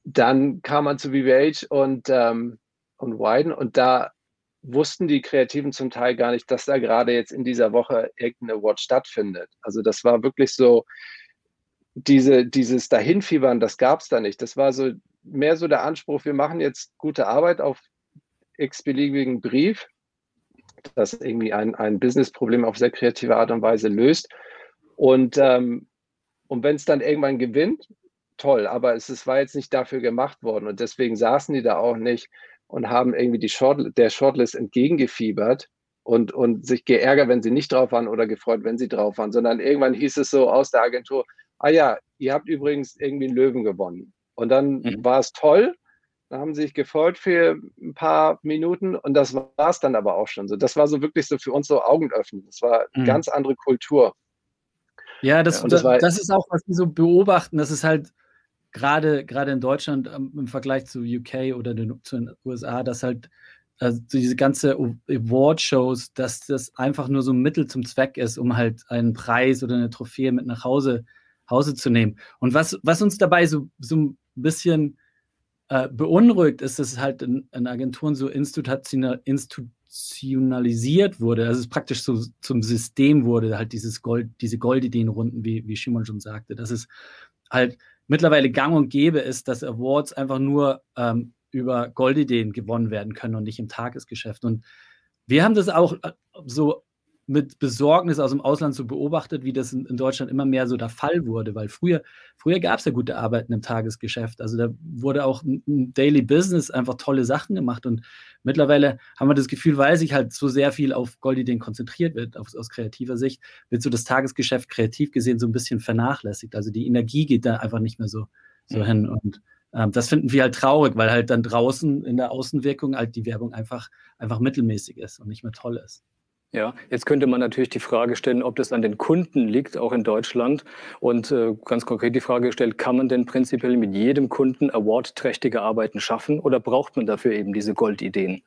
Dann kam man zu VVH und, ähm, und Wyden und da wussten die Kreativen zum Teil gar nicht, dass da gerade jetzt in dieser Woche irgendeine Award stattfindet. Also das war wirklich so, diese, dieses Dahinfiebern, das gab es da nicht. Das war so mehr so der Anspruch, wir machen jetzt gute Arbeit auf x-beliebigen Brief, das irgendwie ein, ein Business-Problem auf sehr kreative Art und Weise löst. Und, ähm, und wenn es dann irgendwann gewinnt, toll, aber es, es war jetzt nicht dafür gemacht worden. Und deswegen saßen die da auch nicht und haben irgendwie die Short, der Shortlist entgegengefiebert und, und sich geärgert, wenn sie nicht drauf waren oder gefreut, wenn sie drauf waren, sondern irgendwann hieß es so aus der Agentur, ah ja, ihr habt übrigens irgendwie einen Löwen gewonnen. Und dann mhm. war es toll, da haben sie sich gefreut für ein paar Minuten und das war es dann aber auch schon so. Das war so wirklich so für uns so Augenöffnen. Das war eine mhm. ganz andere Kultur. Ja, das, ja, das, das, das, ist auch, was wir so beobachten. Das ist halt, gerade, gerade in Deutschland ähm, im Vergleich zu UK oder den, zu den USA, dass halt also diese ganze Award-Shows, dass das einfach nur so ein Mittel zum Zweck ist, um halt einen Preis oder eine Trophäe mit nach Hause, Hause zu nehmen. Und was, was uns dabei so, so ein bisschen äh, beunruhigt, ist, dass es halt in, in Agenturen so institutional, institutionalisiert wurde, also es praktisch so zum System wurde, halt dieses Gold, diese Goldideenrunden, wie, wie Shimon schon sagte. Das ist halt mittlerweile gang und gäbe ist, dass Awards einfach nur ähm, über Goldideen gewonnen werden können und nicht im Tagesgeschäft. Und wir haben das auch äh, so mit Besorgnis aus dem Ausland so beobachtet, wie das in, in Deutschland immer mehr so der Fall wurde, weil früher, früher gab es ja gute Arbeiten im Tagesgeschäft. Also da wurde auch im Daily Business einfach tolle Sachen gemacht und mittlerweile haben wir das Gefühl, weil sich halt so sehr viel auf Goldideen konzentriert wird, aus, aus kreativer Sicht, wird so das Tagesgeschäft kreativ gesehen so ein bisschen vernachlässigt. Also die Energie geht da einfach nicht mehr so, so mhm. hin und ähm, das finden wir halt traurig, weil halt dann draußen in der Außenwirkung halt die Werbung einfach, einfach mittelmäßig ist und nicht mehr toll ist. Ja, jetzt könnte man natürlich die Frage stellen, ob das an den Kunden liegt, auch in Deutschland. Und äh, ganz konkret die Frage gestellt, kann man denn prinzipiell mit jedem Kunden awardträchtige Arbeiten schaffen oder braucht man dafür eben diese Goldideen?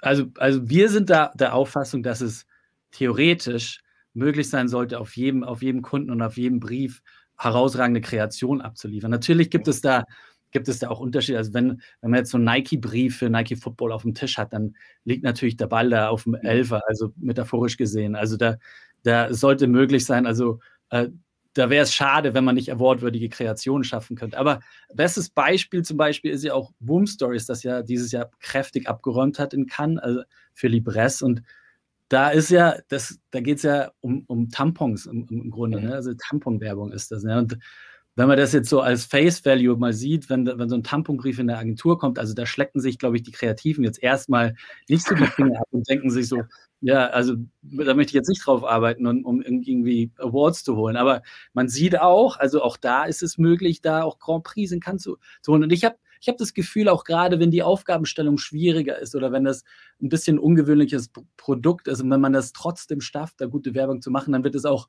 Also, also wir sind da der Auffassung, dass es theoretisch möglich sein sollte, auf jedem, auf jedem Kunden und auf jedem Brief herausragende Kreation abzuliefern. Natürlich gibt es da gibt es da auch Unterschiede. Also wenn, wenn man jetzt so einen Nike-Brief für Nike Football auf dem Tisch hat, dann liegt natürlich der Ball da auf dem mhm. Elfer, also metaphorisch gesehen. Also da, da sollte möglich sein, also äh, da wäre es schade, wenn man nicht awardwürdige Kreationen schaffen könnte. Aber bestes Beispiel zum Beispiel ist ja auch Boom Stories, das ja dieses Jahr kräftig abgeräumt hat in Cannes, also für Libresse. Und da ist ja, das, da geht es ja um, um Tampons im, im Grunde. Ne? Also Tamponwerbung ist das. Ne? Und wenn man das jetzt so als Face Value mal sieht, wenn, wenn so ein Tamponbrief in der Agentur kommt, also da schlecken sich, glaube ich, die Kreativen jetzt erstmal nicht so die Finger ab und denken sich so, ja, also da möchte ich jetzt nicht drauf arbeiten, um, um irgendwie Awards zu holen. Aber man sieht auch, also auch da ist es möglich, da auch Grand Prix in Cannes zu, zu holen. Und ich habe ich hab das Gefühl, auch gerade wenn die Aufgabenstellung schwieriger ist oder wenn das ein bisschen ungewöhnliches Produkt ist und wenn man das trotzdem schafft, da gute Werbung zu machen, dann wird es auch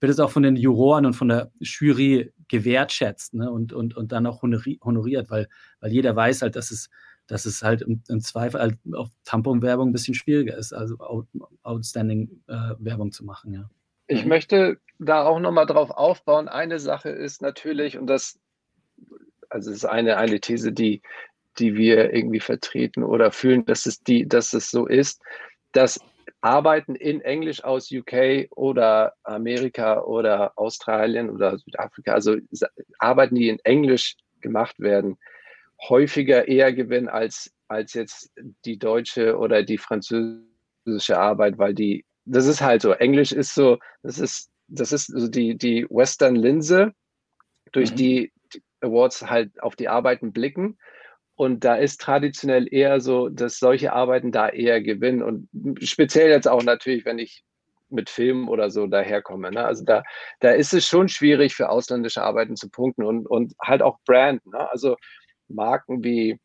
wird es auch von den Juroren und von der Jury gewertschätzt ne? und, und, und dann auch honoriert, weil, weil jeder weiß halt, dass es, dass es halt im, im Zweifel halt auf Tampon-Werbung ein bisschen schwieriger ist, also outstanding äh, Werbung zu machen, ja. Ich möchte da auch nochmal drauf aufbauen. Eine Sache ist natürlich, und das, also ist eine, eine These, die, die wir irgendwie vertreten oder fühlen, dass es die, dass es so ist, dass Arbeiten in Englisch aus UK oder Amerika oder Australien oder Südafrika, also Arbeiten, die in Englisch gemacht werden, häufiger eher gewinnen als, als jetzt die deutsche oder die französische Arbeit, weil die, das ist halt so, Englisch ist so, das ist, das ist so die, die Western-Linse, durch mhm. die, die Awards halt auf die Arbeiten blicken. Und da ist traditionell eher so, dass solche Arbeiten da eher gewinnen. Und speziell jetzt auch natürlich, wenn ich mit Filmen oder so daherkomme. Ne? Also da, da ist es schon schwierig für ausländische Arbeiten zu punkten und, und halt auch Brand. Ne? Also Marken wie,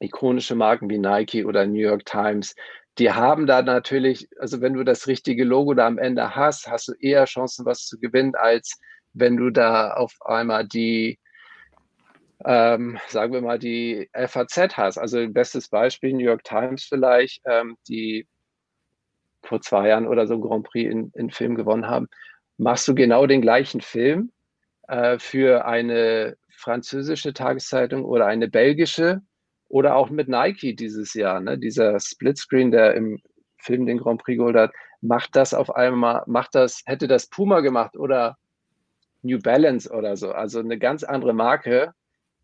ikonische Marken wie Nike oder New York Times, die haben da natürlich, also wenn du das richtige Logo da am Ende hast, hast du eher Chancen, was zu gewinnen, als wenn du da auf einmal die ähm, sagen wir mal, die FAZ hast. Also bestes Beispiel, New York Times vielleicht, ähm, die vor zwei Jahren oder so Grand Prix in, in Film gewonnen haben, machst du genau den gleichen Film äh, für eine französische Tageszeitung oder eine belgische oder auch mit Nike dieses Jahr. Ne? Dieser Splitscreen, der im Film den Grand Prix geholt hat, macht das auf einmal, macht das, hätte das Puma gemacht oder New Balance oder so, also eine ganz andere Marke,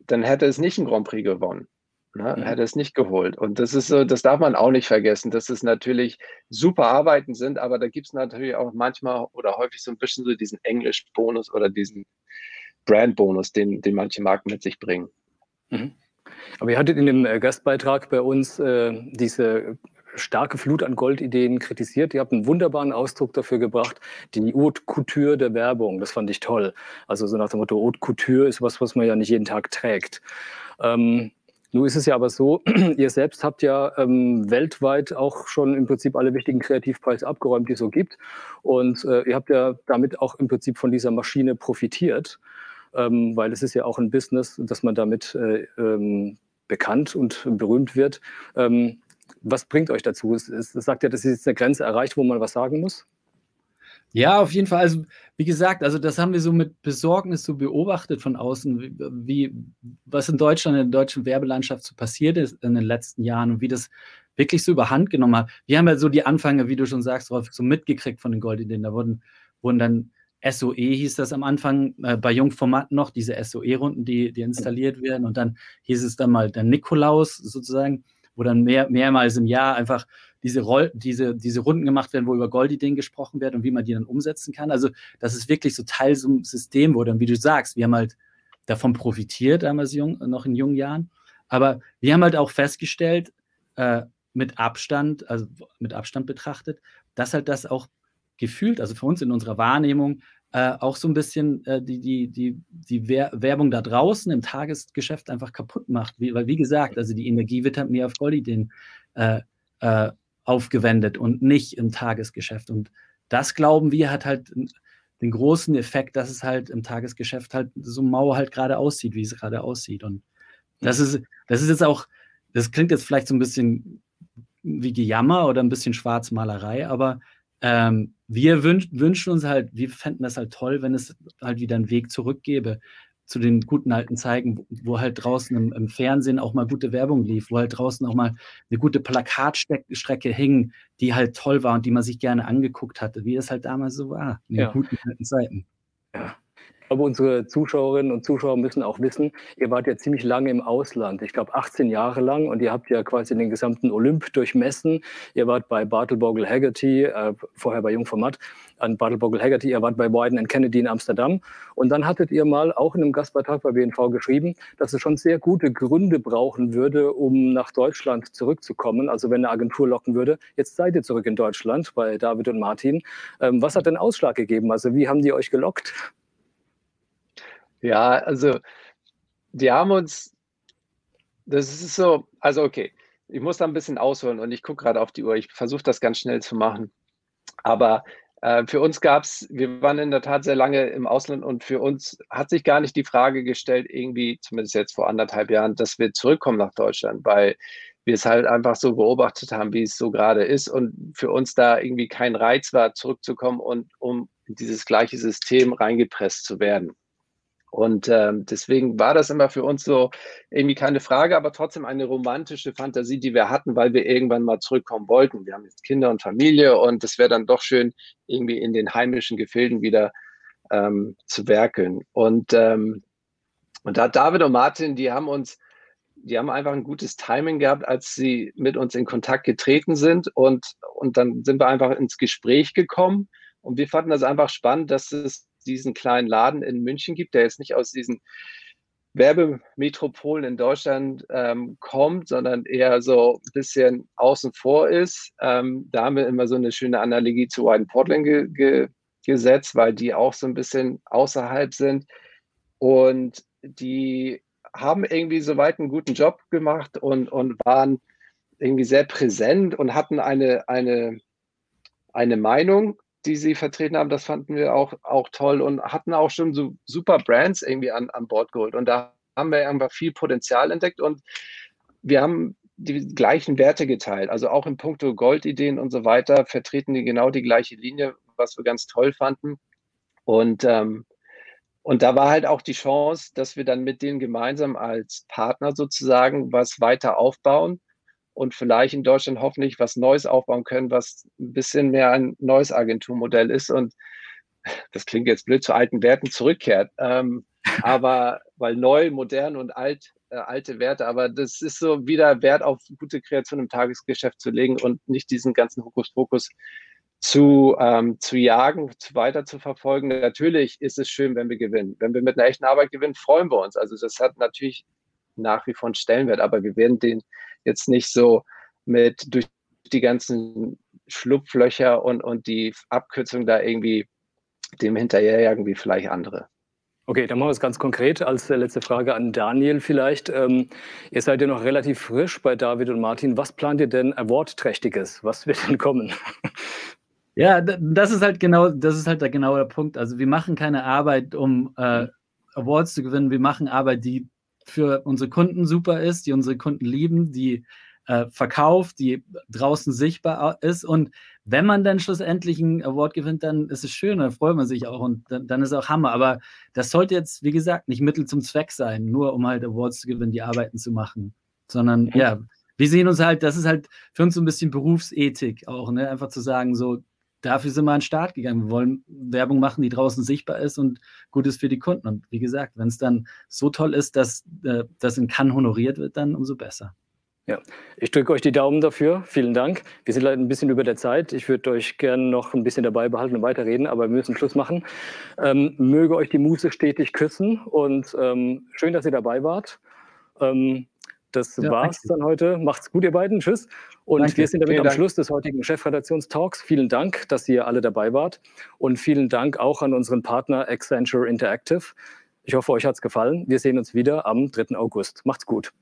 dann hätte es nicht einen Grand Prix gewonnen. Ne? Mhm. Hätte es nicht geholt. Und das ist so, das darf man auch nicht vergessen, dass es natürlich super Arbeiten sind, aber da gibt es natürlich auch manchmal oder häufig so ein bisschen so diesen Englisch-Bonus oder diesen Brand-Bonus, den, den manche Marken mit sich bringen. Mhm. Aber ihr hattet in dem äh, Gastbeitrag bei uns äh, diese starke Flut an Goldideen kritisiert. Ihr habt einen wunderbaren Ausdruck dafür gebracht, die Haute Couture der Werbung. Das fand ich toll. Also so nach dem Motto, Haute Couture ist was, was man ja nicht jeden Tag trägt. Ähm, nun ist es ja aber so, ihr selbst habt ja ähm, weltweit auch schon im Prinzip alle wichtigen Kreativpreise abgeräumt, die es so gibt. Und äh, ihr habt ja damit auch im Prinzip von dieser Maschine profitiert, ähm, weil es ist ja auch ein Business, dass man damit äh, ähm, bekannt und berühmt wird. Ähm, was bringt euch dazu? Es, es sagt ja, dass jetzt eine Grenze erreicht, wo man was sagen muss? Ja, auf jeden Fall. Also, wie gesagt, also das haben wir so mit Besorgnis so beobachtet von außen, wie, wie was in Deutschland, in der deutschen Werbelandschaft so passiert ist in den letzten Jahren und wie das wirklich so überhand genommen hat. Wir haben ja so die Anfänge, wie du schon sagst, Rolf, so mitgekriegt von den Goldideen. Da wurden, wurden dann SOE hieß das am Anfang, äh, bei Jungformat noch, diese SOE-Runden, die, die installiert werden. Und dann hieß es dann mal der Nikolaus sozusagen wo dann mehr, mehrmals im Jahr einfach diese, Roll, diese, diese Runden gemacht werden, wo über Goldideen gesprochen wird und wie man die dann umsetzen kann. Also das ist wirklich so Teil so einem System, wo dann, wie du sagst, wir haben halt davon profitiert, damals jung, noch in jungen Jahren. Aber wir haben halt auch festgestellt, äh, mit Abstand, also mit Abstand betrachtet, dass halt das auch gefühlt, also für uns in unserer Wahrnehmung, äh, auch so ein bisschen äh, die, die, die, die Werbung da draußen im Tagesgeschäft einfach kaputt macht. Wie, weil, wie gesagt, also die Energie wird halt mehr auf Goldideen äh, äh, aufgewendet und nicht im Tagesgeschäft. Und das, glauben wir, hat halt den großen Effekt, dass es halt im Tagesgeschäft halt so mau halt gerade aussieht, wie es gerade aussieht. Und das ist, das ist jetzt auch, das klingt jetzt vielleicht so ein bisschen wie Gejammer oder ein bisschen Schwarzmalerei, aber ähm, wir wünsch, wünschen uns halt, wir fänden das halt toll, wenn es halt wieder einen Weg zurückgäbe zu den guten alten Zeigen, wo, wo halt draußen im, im, Fernsehen auch mal gute Werbung lief, wo halt draußen auch mal eine gute Plakatstrecke hing, die halt toll war und die man sich gerne angeguckt hatte, wie es halt damals so war, in den guten alten Zeiten. Ja. Aber unsere Zuschauerinnen und Zuschauer müssen auch wissen, ihr wart ja ziemlich lange im Ausland. Ich glaube 18 Jahre lang und ihr habt ja quasi den gesamten Olymp durchmessen. Ihr wart bei Bartle Bogle Haggerty, äh, vorher bei Jungformat, an Bartle Bogle Haggerty, ihr wart bei Wyden Kennedy in Amsterdam. Und dann hattet ihr mal auch in einem Gastbeitrag bei BNV geschrieben, dass es schon sehr gute Gründe brauchen würde, um nach Deutschland zurückzukommen. Also wenn eine Agentur locken würde. Jetzt seid ihr zurück in Deutschland bei David und Martin. Ähm, was hat denn Ausschlag gegeben? Also wie haben die euch gelockt? Ja, also die haben uns, das ist so, also okay, ich muss da ein bisschen ausholen und ich gucke gerade auf die Uhr. Ich versuche das ganz schnell zu machen. Aber äh, für uns gab es, wir waren in der Tat sehr lange im Ausland und für uns hat sich gar nicht die Frage gestellt, irgendwie, zumindest jetzt vor anderthalb Jahren, dass wir zurückkommen nach Deutschland, weil wir es halt einfach so beobachtet haben, wie es so gerade ist und für uns da irgendwie kein Reiz war, zurückzukommen und um in dieses gleiche System reingepresst zu werden. Und ähm, deswegen war das immer für uns so irgendwie keine Frage, aber trotzdem eine romantische Fantasie, die wir hatten, weil wir irgendwann mal zurückkommen wollten. Wir haben jetzt Kinder und Familie und es wäre dann doch schön, irgendwie in den heimischen Gefilden wieder ähm, zu werkeln. Und, ähm, und da David und Martin, die haben uns, die haben einfach ein gutes Timing gehabt, als sie mit uns in Kontakt getreten sind und, und dann sind wir einfach ins Gespräch gekommen und wir fanden das einfach spannend, dass es diesen kleinen Laden in München gibt, der jetzt nicht aus diesen Werbemetropolen in Deutschland ähm, kommt, sondern eher so ein bisschen außen vor ist. Ähm, da haben wir immer so eine schöne Analogie zu White Portland ge ge gesetzt, weil die auch so ein bisschen außerhalb sind. Und die haben irgendwie soweit einen guten Job gemacht und, und waren irgendwie sehr präsent und hatten eine, eine, eine Meinung die sie vertreten haben, das fanden wir auch, auch toll und hatten auch schon so super Brands irgendwie an, an Bord geholt. Und da haben wir einfach viel Potenzial entdeckt und wir haben die gleichen Werte geteilt. Also auch in puncto Goldideen und so weiter vertreten die genau die gleiche Linie, was wir ganz toll fanden. Und, ähm, und da war halt auch die Chance, dass wir dann mit denen gemeinsam als Partner sozusagen was weiter aufbauen und vielleicht in Deutschland hoffentlich was Neues aufbauen können, was ein bisschen mehr ein neues Agenturmodell ist und das klingt jetzt blöd zu alten Werten zurückkehrt. Ähm, aber weil neu, modern und alt, äh, alte Werte, aber das ist so wieder Wert auf gute Kreation im Tagesgeschäft zu legen und nicht diesen ganzen Hokuspokus zu, ähm, zu jagen, zu weiter zu verfolgen. Natürlich ist es schön, wenn wir gewinnen. Wenn wir mit einer echten Arbeit gewinnen, freuen wir uns. Also das hat natürlich nach wie vor einen Stellenwert, aber wir werden den jetzt nicht so mit durch die ganzen Schlupflöcher und, und die Abkürzung da irgendwie dem hinterherjagen wie vielleicht andere. Okay, dann machen wir es ganz konkret als letzte Frage an Daniel vielleicht. Ähm, ihr seid ja noch relativ frisch bei David und Martin. Was plant ihr denn Awardträchtiges? Was wird denn kommen? Ja, das ist halt genau, das ist halt der genaue Punkt. Also wir machen keine Arbeit, um äh, Awards zu gewinnen. Wir machen Arbeit, die für unsere Kunden super ist, die unsere Kunden lieben, die äh, verkauft, die draußen sichtbar ist. Und wenn man dann schlussendlich einen Award gewinnt, dann ist es schön, dann freut man sich auch und dann, dann ist es auch Hammer. Aber das sollte jetzt, wie gesagt, nicht Mittel zum Zweck sein, nur um halt Awards zu gewinnen, die Arbeiten zu machen, sondern ja, wir sehen uns halt, das ist halt für uns so ein bisschen Berufsethik auch, ne? einfach zu sagen, so, dafür sind wir an den Start gegangen. Wir wollen Werbung machen, die draußen sichtbar ist und gut ist für die Kunden. Und wie gesagt, wenn es dann so toll ist, dass äh, das in Cannes honoriert wird, dann umso besser. Ja, ich drücke euch die Daumen dafür. Vielen Dank. Wir sind leider ein bisschen über der Zeit. Ich würde euch gerne noch ein bisschen dabei behalten und weiterreden, aber wir müssen Schluss machen. Ähm, möge euch die Muse stetig küssen und ähm, schön, dass ihr dabei wart. Ähm, das ja, war's danke. dann heute. Macht's gut, ihr beiden. Tschüss. Und danke. wir sind damit vielen am Schluss des heutigen Chefredaktionstalks. Vielen Dank, dass ihr alle dabei wart. Und vielen Dank auch an unseren Partner Accenture Interactive. Ich hoffe, euch hat's gefallen. Wir sehen uns wieder am 3. August. Macht's gut.